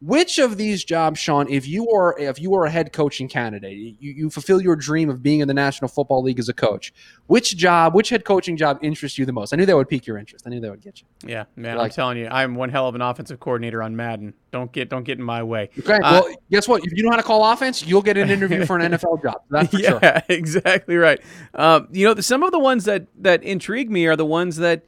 [SPEAKER 2] Which of these jobs, Sean, if you are if you are a head coaching candidate, you, you fulfill your dream of being in the National Football League as a coach, which job, which head coaching job interests you the most? I knew that would pique your interest. I knew that would get you.
[SPEAKER 3] Yeah, man,
[SPEAKER 2] Like-
[SPEAKER 3] I'm telling you, I'm one hell of an offensive coordinator on Madden. Don't get don't get in my way.
[SPEAKER 2] Okay.
[SPEAKER 3] Uh,
[SPEAKER 2] well, guess what? If you know how to call offense, you'll get an interview for an NFL job. That's for
[SPEAKER 3] yeah,
[SPEAKER 2] sure.
[SPEAKER 3] exactly right. Um, you know, some of the ones that that intrigue me are the ones that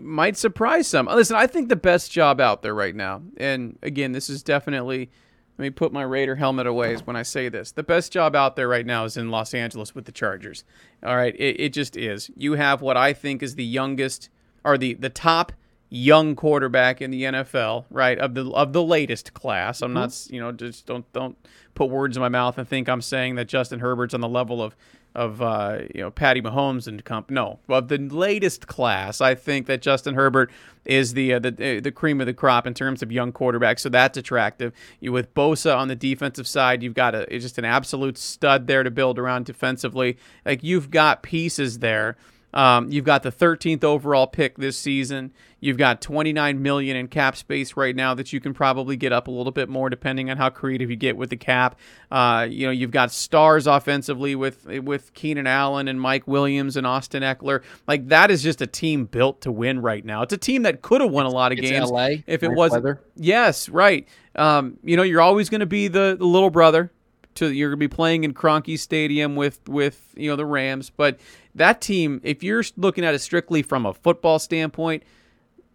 [SPEAKER 3] might surprise some. Uh, listen, I think the best job out there right now, and again, this is definitely. Let me put my Raider helmet away when I say this. The best job out there right now is in Los Angeles with the Chargers. All right, it, it just is. You have what I think is the youngest, or the the top young quarterback in the NFL, right? Of the of the latest class. I'm mm-hmm. not, you know, just don't don't put words in my mouth and think I'm saying that Justin Herbert's on the level of of uh, you know Patty Mahomes and comp. No, of the latest class, I think that Justin Herbert is the uh, the uh, the cream of the crop in terms of young quarterbacks. So that's attractive. You with Bosa on the defensive side, you've got a just an absolute stud there to build around defensively. Like you've got pieces there um, you've got the 13th overall pick this season. You've got 29 million in cap space right now that you can probably get up a little bit more depending on how creative you get with the cap. Uh, you know, you've got stars offensively with with Keenan Allen and Mike Williams and Austin Ekeler. Like that is just a team built to win right now. It's a team that could have won a lot of
[SPEAKER 2] It's
[SPEAKER 3] games
[SPEAKER 2] LA,
[SPEAKER 3] if it
[SPEAKER 2] nice
[SPEAKER 3] wasn't.
[SPEAKER 2] weather.
[SPEAKER 3] Yes, right. Um, you know, you're always going to be the, the little brother. To you're going to be playing in Kroenke Stadium with with you know the Rams, but that team, if you're looking at it strictly from a football standpoint,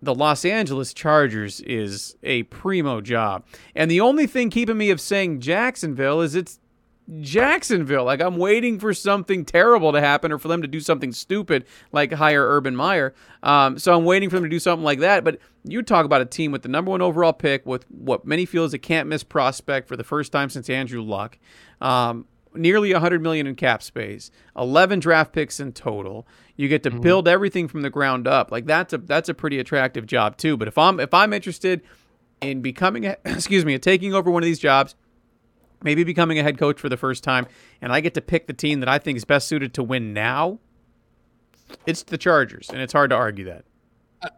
[SPEAKER 3] the Los Angeles Chargers is a primo job. And the only thing keeping me of saying Jacksonville is it's Jacksonville. Like I'm waiting for something terrible to happen or for them to do something stupid like hire Urban Meyer. Um, so I'm waiting for them to do something like that. But you talk about a team with the number one overall pick with what many feel is a can't miss prospect for the first time since Andrew Luck. Um, nearly 100 million in cap space, 11 draft picks in total. You get to build everything from the ground up. Like that's a that's a pretty attractive job too. But if I'm if I'm interested in becoming a, excuse me, taking over one of these jobs, maybe becoming a head coach for the first time, and I get to pick the team that I think is best suited to win now, it's the Chargers, and it's hard to argue that.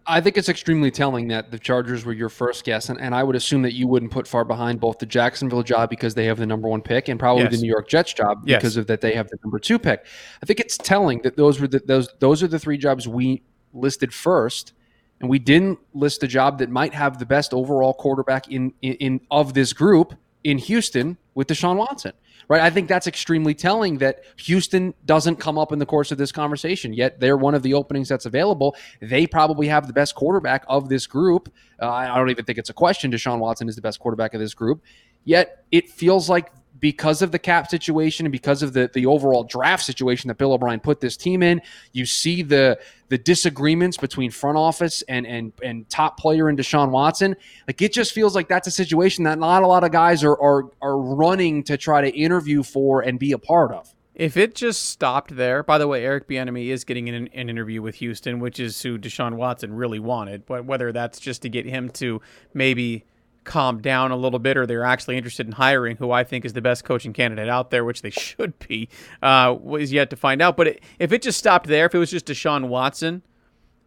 [SPEAKER 2] I think it's extremely telling that the Chargers were your first guess, and, and I would assume that you wouldn't put far behind both the Jacksonville job because they have the number one pick, and probably
[SPEAKER 3] Yes.
[SPEAKER 2] the New York Jets job
[SPEAKER 3] Yes.
[SPEAKER 2] because of that they have the number two pick. I think it's telling that those were the, those those are the three jobs we listed first, and we didn't list the job that might have the best overall quarterback in in, in of this group in Houston with Deshaun Watson. Right, I think that's extremely telling that Houston doesn't come up in the course of this conversation. Yet they're one of the openings that's available. They probably have the best quarterback of this group. Uh, I don't even think it's a question. Deshaun Watson is the best quarterback of this group. Yet it feels like because of the cap situation and because of the the overall draft situation that Bill O'Brien put this team in, you see the the disagreements between front office and and and top player in Deshaun Watson. Like it just feels like that's a situation that not a lot of guys are are are running to try to interview for and be a part of.
[SPEAKER 3] If it just stopped there, by the way, Eric Bieniemy is getting an, an interview with Houston, which is who Deshaun Watson really wanted. But whether that's just to get him to maybe calm down a little bit, or they're actually interested in hiring who I think is the best coaching candidate out there, which they should be, uh, was yet to find out. But it, if it just stopped there, if it was just Deshaun Watson,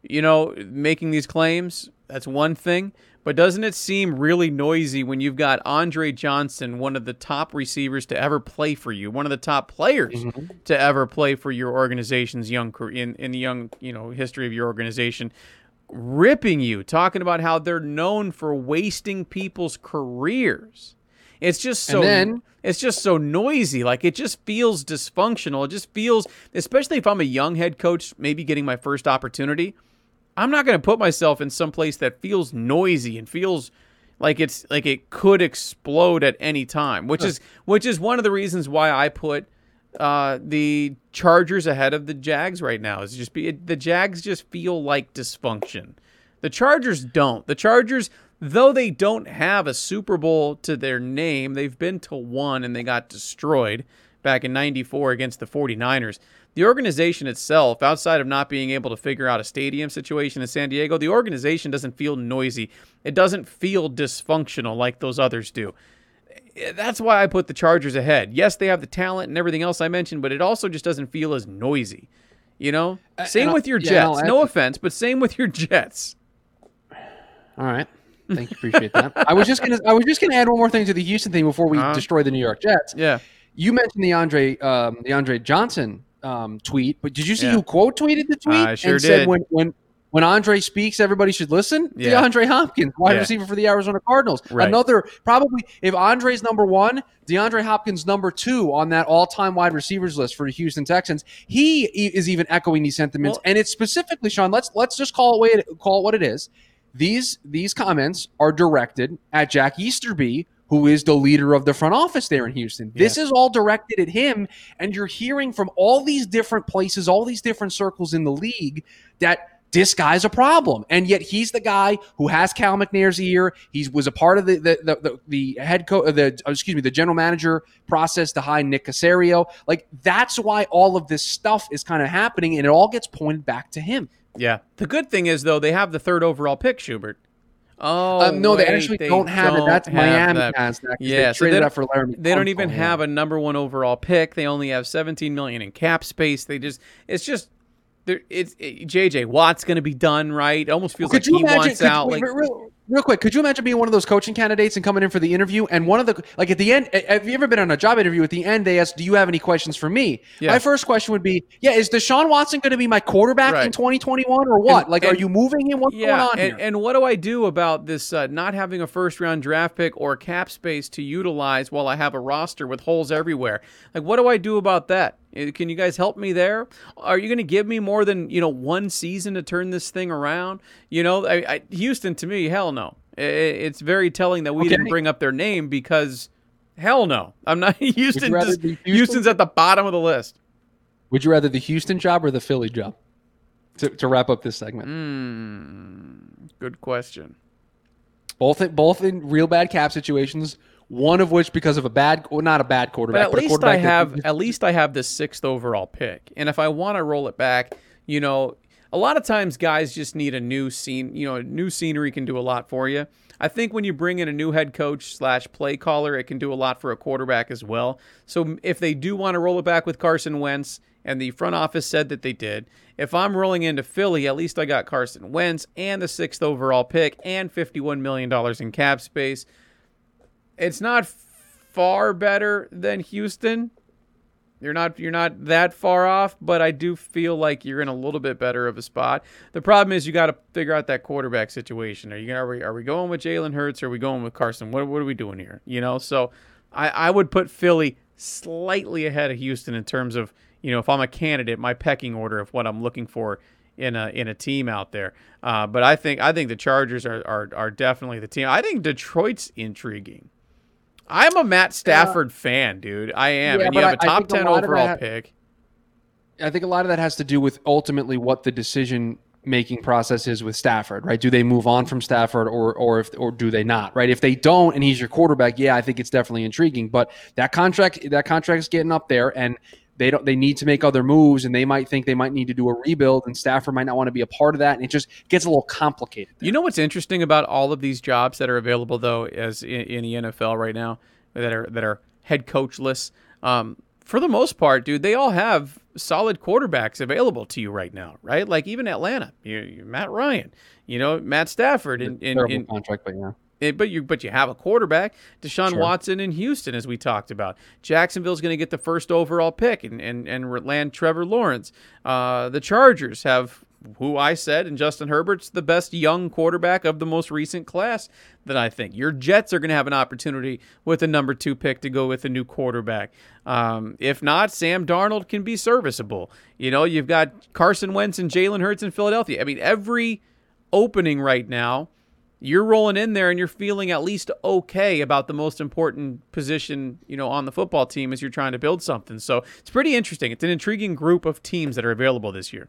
[SPEAKER 3] you know, making these claims, that's one thing. But doesn't it seem really noisy when you've got Andre Johnson, one of the top receivers to ever play for you, one of the top players to ever play for your organization's young in in the young you know history of your organization, ripping you, talking about how they're known for wasting people's careers. It's just so
[SPEAKER 2] then-
[SPEAKER 3] it's just so noisy. Like it just feels dysfunctional. It just feels, especially if I'm a young head coach, maybe getting my first opportunity. I'm not going to put myself in some place that feels noisy and feels like it's like it could explode at any time, which is which is one of the reasons why I put uh, the Chargers ahead of the Jags right now. Is just be it, the Jags just feel like dysfunction. The Chargers don't. The Chargers, though they don't have a Super Bowl to their name, they've been to one and they got destroyed back in 94 against the 49ers. The organization itself, outside of not being able to figure out a stadium situation in San Diego, the organization doesn't feel noisy. It doesn't feel dysfunctional like those others do. That's why I put the Chargers ahead. Yes, they have the talent and everything else I mentioned, but it also just doesn't feel as noisy. You know? Same with your
[SPEAKER 2] yeah,
[SPEAKER 3] Jets.
[SPEAKER 2] add
[SPEAKER 3] No
[SPEAKER 2] to-
[SPEAKER 3] offense, but same with your Jets.
[SPEAKER 2] All right. Thank you. Appreciate that. I was just gonna I was just gonna add one more thing to the Houston thing before we
[SPEAKER 3] Uh-huh.
[SPEAKER 2] destroy the New York Jets.
[SPEAKER 3] Yeah.
[SPEAKER 2] You mentioned the Andre um, the Andre Johnson um, tweet, but did you see
[SPEAKER 3] Yeah.
[SPEAKER 2] who quote tweeted the tweet?
[SPEAKER 3] I sure
[SPEAKER 2] and said
[SPEAKER 3] did.
[SPEAKER 2] when when when Andre speaks, everybody should listen.
[SPEAKER 3] Yeah.
[SPEAKER 2] DeAndre Hopkins, wide
[SPEAKER 3] Yeah.
[SPEAKER 2] receiver for the Arizona Cardinals.
[SPEAKER 3] Right.
[SPEAKER 2] Another probably if Andre's number one, DeAndre Hopkins number two on that all-time wide receivers list for the Houston Texans. He is even echoing these sentiments,
[SPEAKER 3] Well-
[SPEAKER 2] and it's specifically Sean. Let's let's just call it way it, call it what it is. These these comments are directed at Jack Easterby, who is the leader of the front office there in Houston. This is all directed at him, and you're hearing from all these different places, all these different circles in the league that this guy's a problem, and yet he's the guy who has Cal McNair's ear. He was a part of the the the, the, the head coach, the uh, excuse me, the general manager process to hire Nick Caserio. Like that's why all of this stuff is kind of happening, and it all gets pointed back to him.
[SPEAKER 3] Yeah. The good thing is though they have the third overall pick, Schubert. Oh
[SPEAKER 2] um, no,
[SPEAKER 3] wait,
[SPEAKER 2] they actually don't have it. That's Miami
[SPEAKER 3] that.
[SPEAKER 2] has that.
[SPEAKER 3] Yeah,
[SPEAKER 2] they
[SPEAKER 3] so they
[SPEAKER 2] that for Laremy.
[SPEAKER 3] They don't even have a number one overall pick. They only have 17 million in cap space. They just it's just there. It's it, JJ Watt's going to be done right. It almost feels
[SPEAKER 2] Could
[SPEAKER 3] like he
[SPEAKER 2] imagine?
[SPEAKER 3] wants out. Like
[SPEAKER 2] real, real quick, could you imagine being one of those coaching candidates and coming in for the interview? And one of the like at the end, eh, have you ever been on a job interview? At the end, they ask, "Do you have any questions for me?" My first question would be, "Yeah, is Deshaun Watson going to be my quarterback
[SPEAKER 3] Right.
[SPEAKER 2] in 2021 or what?
[SPEAKER 3] And-
[SPEAKER 2] like,
[SPEAKER 3] and-
[SPEAKER 2] are you moving him? What's
[SPEAKER 3] yeah,
[SPEAKER 2] going on
[SPEAKER 3] and,
[SPEAKER 2] here?"
[SPEAKER 3] and what do I do about this uh, not having a first round draft pick or cap space to utilize while I have a roster with holes everywhere? Like, what do I do about that? Uh, Can you guys help me there? Are you going to give me more than you know one season to turn this thing around? You know, I, I, Houston to me, hell no. I- It's very telling that we
[SPEAKER 2] Okay.
[SPEAKER 3] didn't bring up their name because hell no, I'm not. Houston, just-
[SPEAKER 2] Houston?
[SPEAKER 3] Houston's at the bottom of the list.
[SPEAKER 2] Would you rather the Houston job or the Philly job? To, to wrap up this segment,
[SPEAKER 3] Hmm. Good question.
[SPEAKER 2] both both in real bad cap situations. One of which because of a bad, well, not a bad quarterback,
[SPEAKER 3] But at
[SPEAKER 2] but a
[SPEAKER 3] least I
[SPEAKER 2] quarterback that-
[SPEAKER 3] have at least I have the sixth overall pick, and if I want to roll it back, you know, a lot of times guys just need a new scene. You know, a new scenery can do a lot for you. I think when you bring in a new head coach slash play caller, it can do a lot for a quarterback as well. So if they do want to roll it back with Carson Wentz, and the front office said that they did, if I'm rolling into Philly, at least I got Carson Wentz and the sixth overall pick and $51 million in cap space. It's not far better than Houston. You're not you're not that far off, but I do feel like you're in a little bit better of a spot. The problem is you got to figure out that quarterback situation. Are you are we, are we going with Jalen Hurts or are we going with Carson? What what are we doing here? You know, so I I would put Philly slightly ahead of Houston in terms of you know if I'm a candidate, my pecking order of what I'm looking for in a in a team out there. Uh, but I think I think the Chargers are, are are definitely the team. I think Detroit's intriguing. I'm a Matt Stafford fan, dude. I am.
[SPEAKER 2] Yeah,
[SPEAKER 3] and you have a
[SPEAKER 2] I- I
[SPEAKER 3] top
[SPEAKER 2] think a
[SPEAKER 3] 10 overall
[SPEAKER 2] that-
[SPEAKER 3] pick.
[SPEAKER 2] I think a lot of that has to do with ultimately what the decision making process is with Stafford, right? Do they move on from Stafford or or if or do they not, right? If they don't and he's your quarterback, yeah, I think it's definitely intriguing. But that contract that contract is getting up there and they don't they need to make other moves and they might think they might need to do a rebuild and Stafford might not want to be a part of that and it just gets a little complicated.
[SPEAKER 3] You know what's interesting about all of these jobs that are available though, as in, in the NFL right now, that are that are head coachless. Um, for the most part, dude, they all have solid quarterbacks available to you right now, right? Like even Atlanta, you, you Matt Ryan, you know Matt Stafford, and, and
[SPEAKER 2] contract, but yeah.
[SPEAKER 3] Eh, but you but you have a quarterback, Deshaun
[SPEAKER 2] Sure.
[SPEAKER 3] Watson in Houston, as we talked about. Jacksonville's going to get the first overall pick and and and land Trevor Lawrence. Uh, the Chargers have who I said and Justin Herbert's the best young quarterback of the most recent class that I think. Your Jets are going to have an opportunity with a number two pick to go with a new quarterback. Um, if not, Sam Darnold can be serviceable. You know, you've got Carson Wentz and Jalen Hurts in Philadelphia. I mean, every opening right now you're rolling in there and you're feeling at least okay about the most important position, you know, on the football team as you're trying to build something. So it's pretty interesting. It's an intriguing group of teams that are available this year.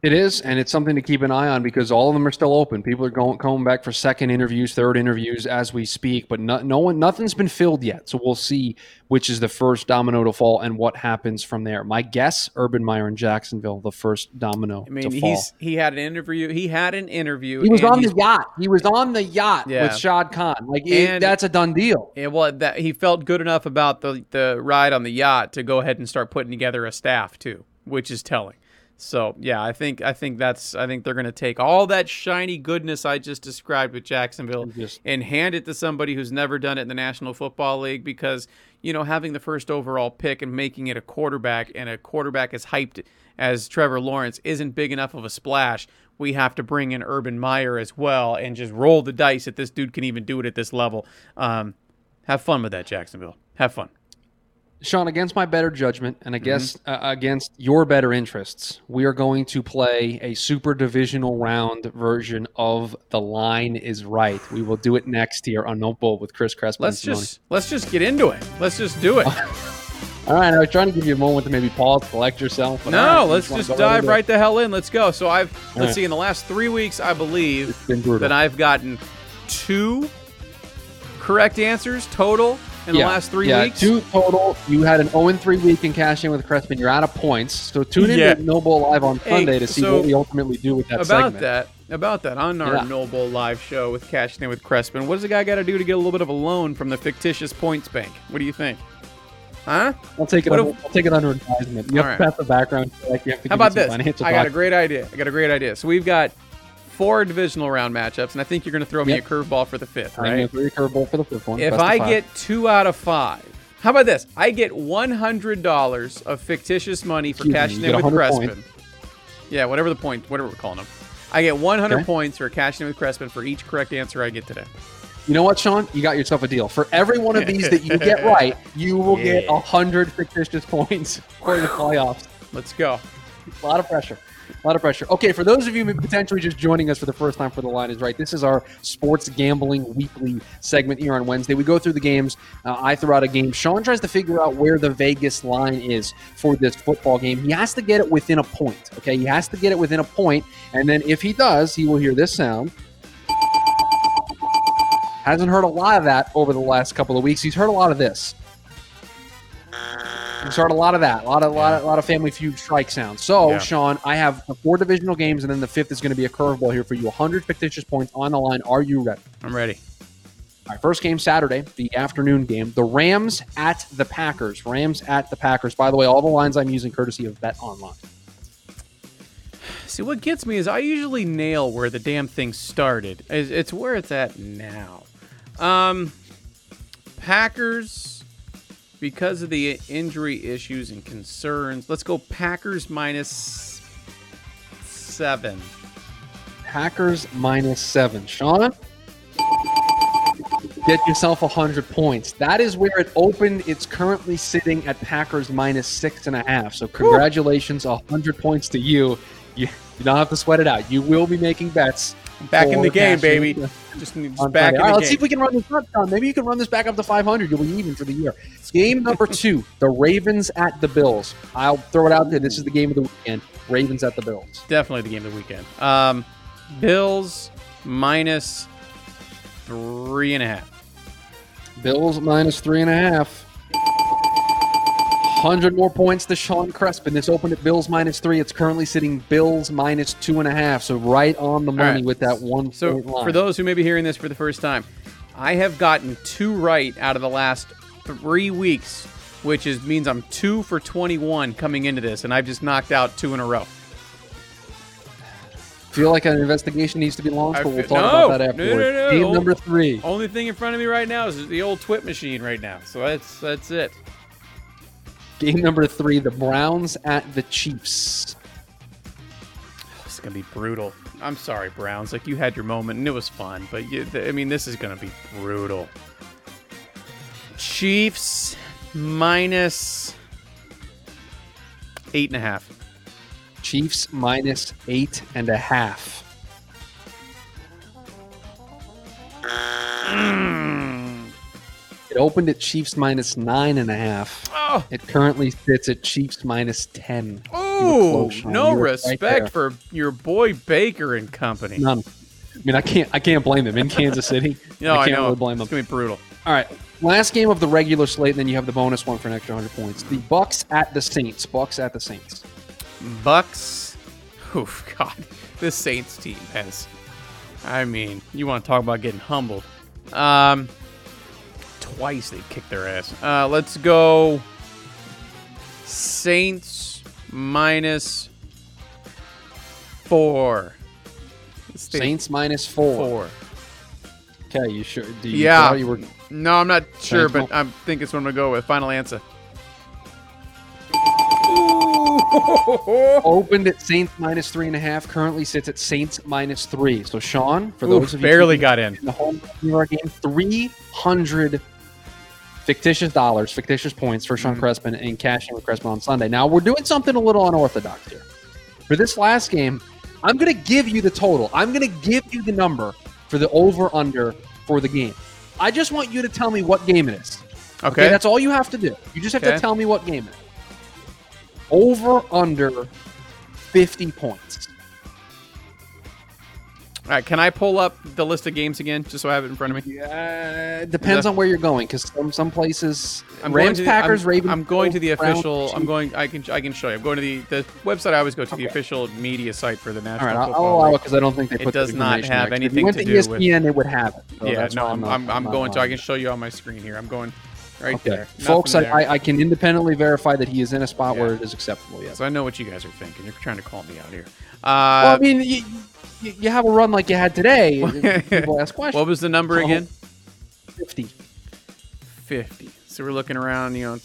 [SPEAKER 2] It is, and it's something to keep an eye on because all of them are still open. People are going coming back for second interviews, third interviews as we speak, but no, no one, nothing's been filled yet. So we'll see which is the first domino to fall and what happens from there. My guess: Urban Meyer in Jacksonville, the first domino
[SPEAKER 3] I mean, he's he had an interview. He had an interview.
[SPEAKER 2] He was on the yacht. He was on the yacht
[SPEAKER 3] Yeah.
[SPEAKER 2] with Shad Khan. Like it- that's a done deal.
[SPEAKER 3] Yeah, well, that he felt good enough about the the ride on the yacht to go ahead and start putting together a staff too, which is telling. So yeah, I think I think that's I think they're going to take all that shiny goodness I just described with Jacksonville
[SPEAKER 2] And
[SPEAKER 3] hand it to somebody who's never done it in the National Football League because you know having the first overall pick and making it a quarterback and a quarterback as hyped as Trevor Lawrence isn't big enough of a splash we have to bring in Urban Meyer as well and just roll the dice that this dude can even do it at this level. Um, have fun with that, Jacksonville. Have fun.
[SPEAKER 2] Sean, against my better judgment and against
[SPEAKER 3] Mm-hmm.
[SPEAKER 2] uh, against your better interests, we are going to play a super divisional round version of the line is right. We will do it next here on No Bull with Chris Crespin.
[SPEAKER 3] Let's just let's just get into it. Let's just do it.
[SPEAKER 2] All right, I was trying to give you a moment to maybe pause, collect yourself.
[SPEAKER 3] No,
[SPEAKER 2] right,
[SPEAKER 3] let's just dive right the hell in. Let's go. So I've let's
[SPEAKER 2] right.
[SPEAKER 3] see in the last three weeks, I believe
[SPEAKER 2] It's been brutal.
[SPEAKER 3] that I've gotten two correct answers total in the last three
[SPEAKER 2] yeah,
[SPEAKER 3] weeks.
[SPEAKER 2] two total. You had an 0 3 week in cash in with Crespin. You're out of points. So tune in
[SPEAKER 3] Yeah.
[SPEAKER 2] to No Bull Live on
[SPEAKER 3] Hey,
[SPEAKER 2] Sunday to see
[SPEAKER 3] so
[SPEAKER 2] what we ultimately do with that
[SPEAKER 3] about
[SPEAKER 2] segment.
[SPEAKER 3] that, about that, on our
[SPEAKER 2] Yeah.
[SPEAKER 3] No Bull live show with Cash In with Crespin, what does a guy got to do to get a little bit of a loan from the fictitious points bank? What do you think? Huh?
[SPEAKER 2] I'll take it.
[SPEAKER 3] What
[SPEAKER 2] Under,
[SPEAKER 3] if-
[SPEAKER 2] I'll take it under advisement. You have
[SPEAKER 3] All
[SPEAKER 2] to
[SPEAKER 3] right.
[SPEAKER 2] pass the background check. You have to
[SPEAKER 3] How about this? I got a great idea. I got a great idea. So we've got four divisional round matchups, and I think you're going to throw me
[SPEAKER 2] Yep.
[SPEAKER 3] a curveball for the fifth,
[SPEAKER 2] I'm going to throw you a curveball for the fifth one.
[SPEAKER 3] If I get two out of five, how about this? I get one hundred dollars of fictitious money for
[SPEAKER 2] Excuse
[SPEAKER 3] cashing
[SPEAKER 2] you
[SPEAKER 3] in with
[SPEAKER 2] 100
[SPEAKER 3] Crespin.
[SPEAKER 2] points.
[SPEAKER 3] Yeah, whatever the point, whatever we're calling them. I get one hundred
[SPEAKER 2] Okay.
[SPEAKER 3] points for cashing in with Crespin for each correct answer I get today.
[SPEAKER 2] You know what, Sean? You got yourself a deal. For every one of these that you get right, you will get
[SPEAKER 3] Yeah.
[SPEAKER 2] a hundred fictitious points for the playoffs.
[SPEAKER 3] Let's go.
[SPEAKER 2] A lot of pressure. A lot of pressure. Okay, for those of you potentially just joining us for the first time for the line is right. This is our sports gambling weekly segment here on Wednesday. We go through the games. Uh, I throw out a game. Sean tries to figure out where the Vegas line is for this football game. He has to get it within a point. Okay, he has to get it within a point, and then if he does, he will hear this sound. Hasn't heard a lot of that over the last couple of weeks. He's heard a lot of this. He's heard a lot of that. A lot of, lot of, lot of Family Feud strike sounds. So,
[SPEAKER 3] Yeah.
[SPEAKER 2] Sean, I have the four divisional games, and then the fifth is going to be a curveball here for you. 100 fictitious points on the line. Are you ready?
[SPEAKER 3] I'm ready.
[SPEAKER 2] All right, first game Saturday, the afternoon game. The Rams at the Packers. Rams at the Packers. By the way, all the lines I'm using courtesy of Bet Online.
[SPEAKER 3] See, what gets me is I usually nail where the damn thing started. It's, it's where it's at now. Um, Packers, because of the injury issues and concerns, let's go Packers minus seven.
[SPEAKER 2] Packers minus seven. Sean? Get yourself 100 points. That is where it opened. It's currently sitting at Packers minus six and a half. So, congratulations, 100 points to you. You, you don't have to sweat it out. You will be making bets.
[SPEAKER 3] Back in the game, baby. Just, just back
[SPEAKER 2] All right,
[SPEAKER 3] the
[SPEAKER 2] let's see
[SPEAKER 3] game.
[SPEAKER 2] if we can run this up. Maybe you can run this back up to 500. You'll be even for the year. Game number two, the Ravens at the Bills. I'll throw it out there. This is the game of the weekend. Ravens at the Bills.
[SPEAKER 3] Definitely the game of the weekend. Um, Bills minus three and a half.
[SPEAKER 2] Bills minus three and a half. 100 more points to Sean Crespin. This opened at Bills minus three. It's currently sitting Bills minus two and a half. So right on the money
[SPEAKER 3] right.
[SPEAKER 2] with that one
[SPEAKER 3] So, for those who may be hearing this for the first time, I have gotten two right out of the last three weeks, which is means I'm two for 21 coming into this, and I've just knocked out two in a row.
[SPEAKER 2] feel like an investigation needs to be launched, but we'll talk
[SPEAKER 3] no,
[SPEAKER 2] about that afterwards.
[SPEAKER 3] no, no.
[SPEAKER 2] Game
[SPEAKER 3] Oh.
[SPEAKER 2] number three.
[SPEAKER 3] Only thing in front of me right now is the old twit machine right now. So that's that's it.
[SPEAKER 2] Game number three, the Browns at the Chiefs.
[SPEAKER 3] This is gonna be brutal. I'm sorry, Browns. Like you had your moment and it was fun, but you, th- I mean, this is gonna be brutal. Chiefs minus eight and a half.
[SPEAKER 2] Chiefs minus eight and a half. Mm. It opened at Chiefs minus nine and a half.
[SPEAKER 3] Oh,
[SPEAKER 2] It currently sits at Chiefs minus ten.
[SPEAKER 3] Oh, no
[SPEAKER 2] were right
[SPEAKER 3] respect for your boy Baker and company.
[SPEAKER 2] None. I mean, I can't. I can't blame them in Kansas City.
[SPEAKER 3] No,
[SPEAKER 2] I
[SPEAKER 3] I,
[SPEAKER 2] can't
[SPEAKER 3] know.
[SPEAKER 2] really blame them.
[SPEAKER 3] It's gonna be brutal.
[SPEAKER 2] All right. Last game of the regular slate, and then you have the bonus one for an extra hundred points. The Bucks at the Saints. Bucks at the Saints.
[SPEAKER 3] Bucks. Oh God, this Saints team has. I mean, you want to talk about getting humbled? Um, twice they've kicked their ass. Uh, let's go. Saints minus four.
[SPEAKER 2] Saints minus four.
[SPEAKER 3] four.
[SPEAKER 2] Okay, you sure? Do you
[SPEAKER 3] Yeah.
[SPEAKER 2] You were
[SPEAKER 3] No, I'm not sure,
[SPEAKER 2] Thankful.
[SPEAKER 3] but I think it's what I'm gonna go with. Final answer.
[SPEAKER 2] Opened at Saints minus three and a half. Currently sits at Saints minus three. So Sean, for those of you
[SPEAKER 3] barely got in.
[SPEAKER 2] in the home New York game, three hundred fictitious dollars, fictitious points for
[SPEAKER 3] Mm-hmm.
[SPEAKER 2] Sean Crespin and cashing with Crespin on Sunday. Now we're doing something a little unorthodox here. For this last game, I'm going to give you the total. I'm going to give you the number for the over under for the game. I just want you to tell me what game it is.
[SPEAKER 3] Okay.
[SPEAKER 2] that's all you have to do. You just have
[SPEAKER 3] Okay.
[SPEAKER 2] to tell me what game it is. Over under 50 points.
[SPEAKER 3] All right, can I pull up the list of games again, just so I have it in front of me?
[SPEAKER 2] Yeah, depends
[SPEAKER 3] that-
[SPEAKER 2] on where you're going because some some places
[SPEAKER 3] I'm going
[SPEAKER 2] Rams,
[SPEAKER 3] to the,
[SPEAKER 2] Packers,
[SPEAKER 3] I'm,
[SPEAKER 2] Ravens.
[SPEAKER 3] I'm going to the official. I'm going. I can. I can show you. I'm going to the the website. I always go to the official media site for the
[SPEAKER 2] All
[SPEAKER 3] National
[SPEAKER 2] right, I'll,
[SPEAKER 3] Football
[SPEAKER 2] I'll allow
[SPEAKER 3] League.
[SPEAKER 2] it because I don't think they
[SPEAKER 3] It
[SPEAKER 2] put
[SPEAKER 3] does not have
[SPEAKER 2] there. 'Cause if
[SPEAKER 3] anything
[SPEAKER 2] you went
[SPEAKER 3] to
[SPEAKER 2] to,
[SPEAKER 3] do with-
[SPEAKER 2] ESPN, it would have it. So
[SPEAKER 3] yeah, no, I'm, I'm, I'm
[SPEAKER 2] not
[SPEAKER 3] going to. I can show you on my screen here. I'm going right
[SPEAKER 2] Okay,
[SPEAKER 3] there.
[SPEAKER 2] folks,
[SPEAKER 3] Nothing there.
[SPEAKER 2] I, I can independently verify that he is in a spot
[SPEAKER 3] Yeah.
[SPEAKER 2] where it is acceptable. Yes.
[SPEAKER 3] So I know what you guys are thinking. You're trying to call me out here.
[SPEAKER 2] well,
[SPEAKER 3] Uh,
[SPEAKER 2] I mean, you, you, have a run like you had today. people ask questions.
[SPEAKER 3] what was the number again?
[SPEAKER 2] 50.
[SPEAKER 3] 50. So we're looking around, you know,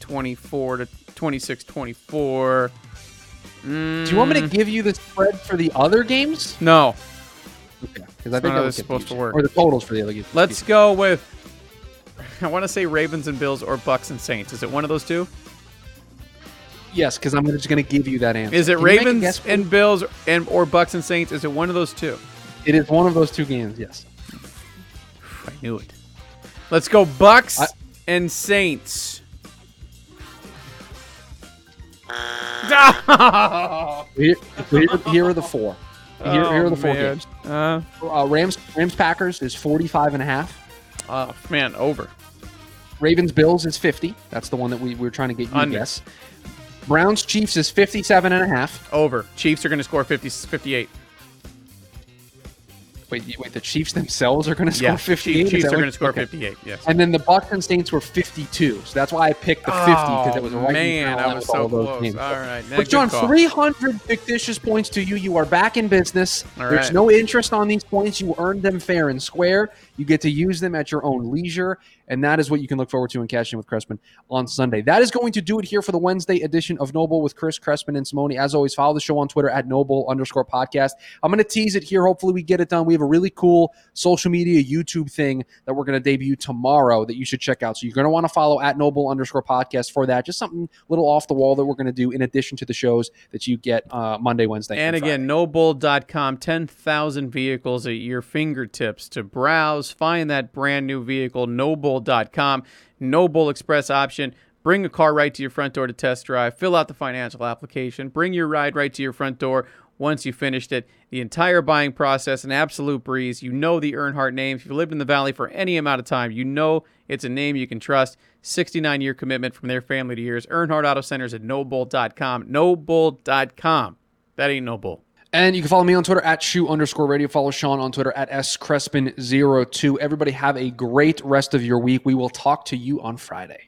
[SPEAKER 3] 24 to 26, 24.
[SPEAKER 2] Do you want me to
[SPEAKER 3] Mm,
[SPEAKER 2] give you the spread for the other games?
[SPEAKER 3] No.
[SPEAKER 2] Okay, because I think that was
[SPEAKER 3] supposed to work.
[SPEAKER 2] Or the totals for the other games.
[SPEAKER 3] Let's go with. I want to say Ravens and Bills or Bucks and Saints. Is it one of those two?
[SPEAKER 2] Yes, because I'm just going to give you that answer.
[SPEAKER 3] Is it
[SPEAKER 2] Can you make a
[SPEAKER 3] Ravens
[SPEAKER 2] guess,
[SPEAKER 3] and Bills and or Bucks and Saints? Is it one of those two?
[SPEAKER 2] It is one of those two games. Yes.
[SPEAKER 3] I knew it. Let's go Bucks
[SPEAKER 2] I-
[SPEAKER 3] and Saints.
[SPEAKER 2] Here, here, here are the four. Here, here are the four
[SPEAKER 3] man.
[SPEAKER 2] games.
[SPEAKER 3] Uh,
[SPEAKER 2] Uh, Rams Rams Packers is 45 and a half.
[SPEAKER 3] oh, man, over.
[SPEAKER 2] Ravens Bills is 50. That's the one that we, we were trying to get you to guess. Browns Chiefs is 57 and a half.
[SPEAKER 3] Over. Chiefs are going to score 50, 58.
[SPEAKER 2] Wait, wait, the Chiefs themselves are going to score
[SPEAKER 3] Yeah,
[SPEAKER 2] 58.
[SPEAKER 3] Chiefs, Chiefs are going to score
[SPEAKER 2] okay.
[SPEAKER 3] 58. Yes.
[SPEAKER 2] And then the Bucks and Saints were 52. So that's why I picked the 50 because it was
[SPEAKER 3] Oh,
[SPEAKER 2] right
[SPEAKER 3] man, I was so
[SPEAKER 2] those
[SPEAKER 3] close.
[SPEAKER 2] games.
[SPEAKER 3] All right,
[SPEAKER 2] But John,
[SPEAKER 3] call.
[SPEAKER 2] 300 fictitious points to you. You are back in business.
[SPEAKER 3] All
[SPEAKER 2] There's
[SPEAKER 3] right.
[SPEAKER 2] no interest on these points. You earned them fair and square. You get to use them at your own leisure. And that is what you can look forward to in cashing with Crespin on Sunday. That is going to do it here for the Wednesday edition of No Bull with Chris Crespin and Simone. As always, follow the show on Twitter at Noble underscore podcast. I'm going to tease it here. Hopefully, we get it done. We have a really cool social media YouTube thing that we're going to debut tomorrow that you should check out. So you're going to want to follow at Noble underscore podcast for that. Just something little off the wall that we're going to do in addition to the shows that you get uh, Monday, Wednesday,
[SPEAKER 3] And
[SPEAKER 2] Friday.
[SPEAKER 3] again, nobull.com, 10,000 vehicles at your fingertips to browse, find that brand new vehicle, nobull.com, Nobull Express option. Bring a car right to your front door to test drive, fill out the financial application, bring your ride right to your front door once you finished it. The entire buying process, an absolute breeze. You know the Earnhardt name. If you've lived in the Valley for any amount of time, you know it's a name you can trust. 69 year commitment from their family to yours. Earnhardt Auto Centers at nobull.com. Nobull.com. That ain't no bull.
[SPEAKER 2] And you can follow me on Twitter at shoe underscore radio. Follow Sean on Twitter at S Crespin02. Everybody have a great rest of your week. We will talk to you on Friday.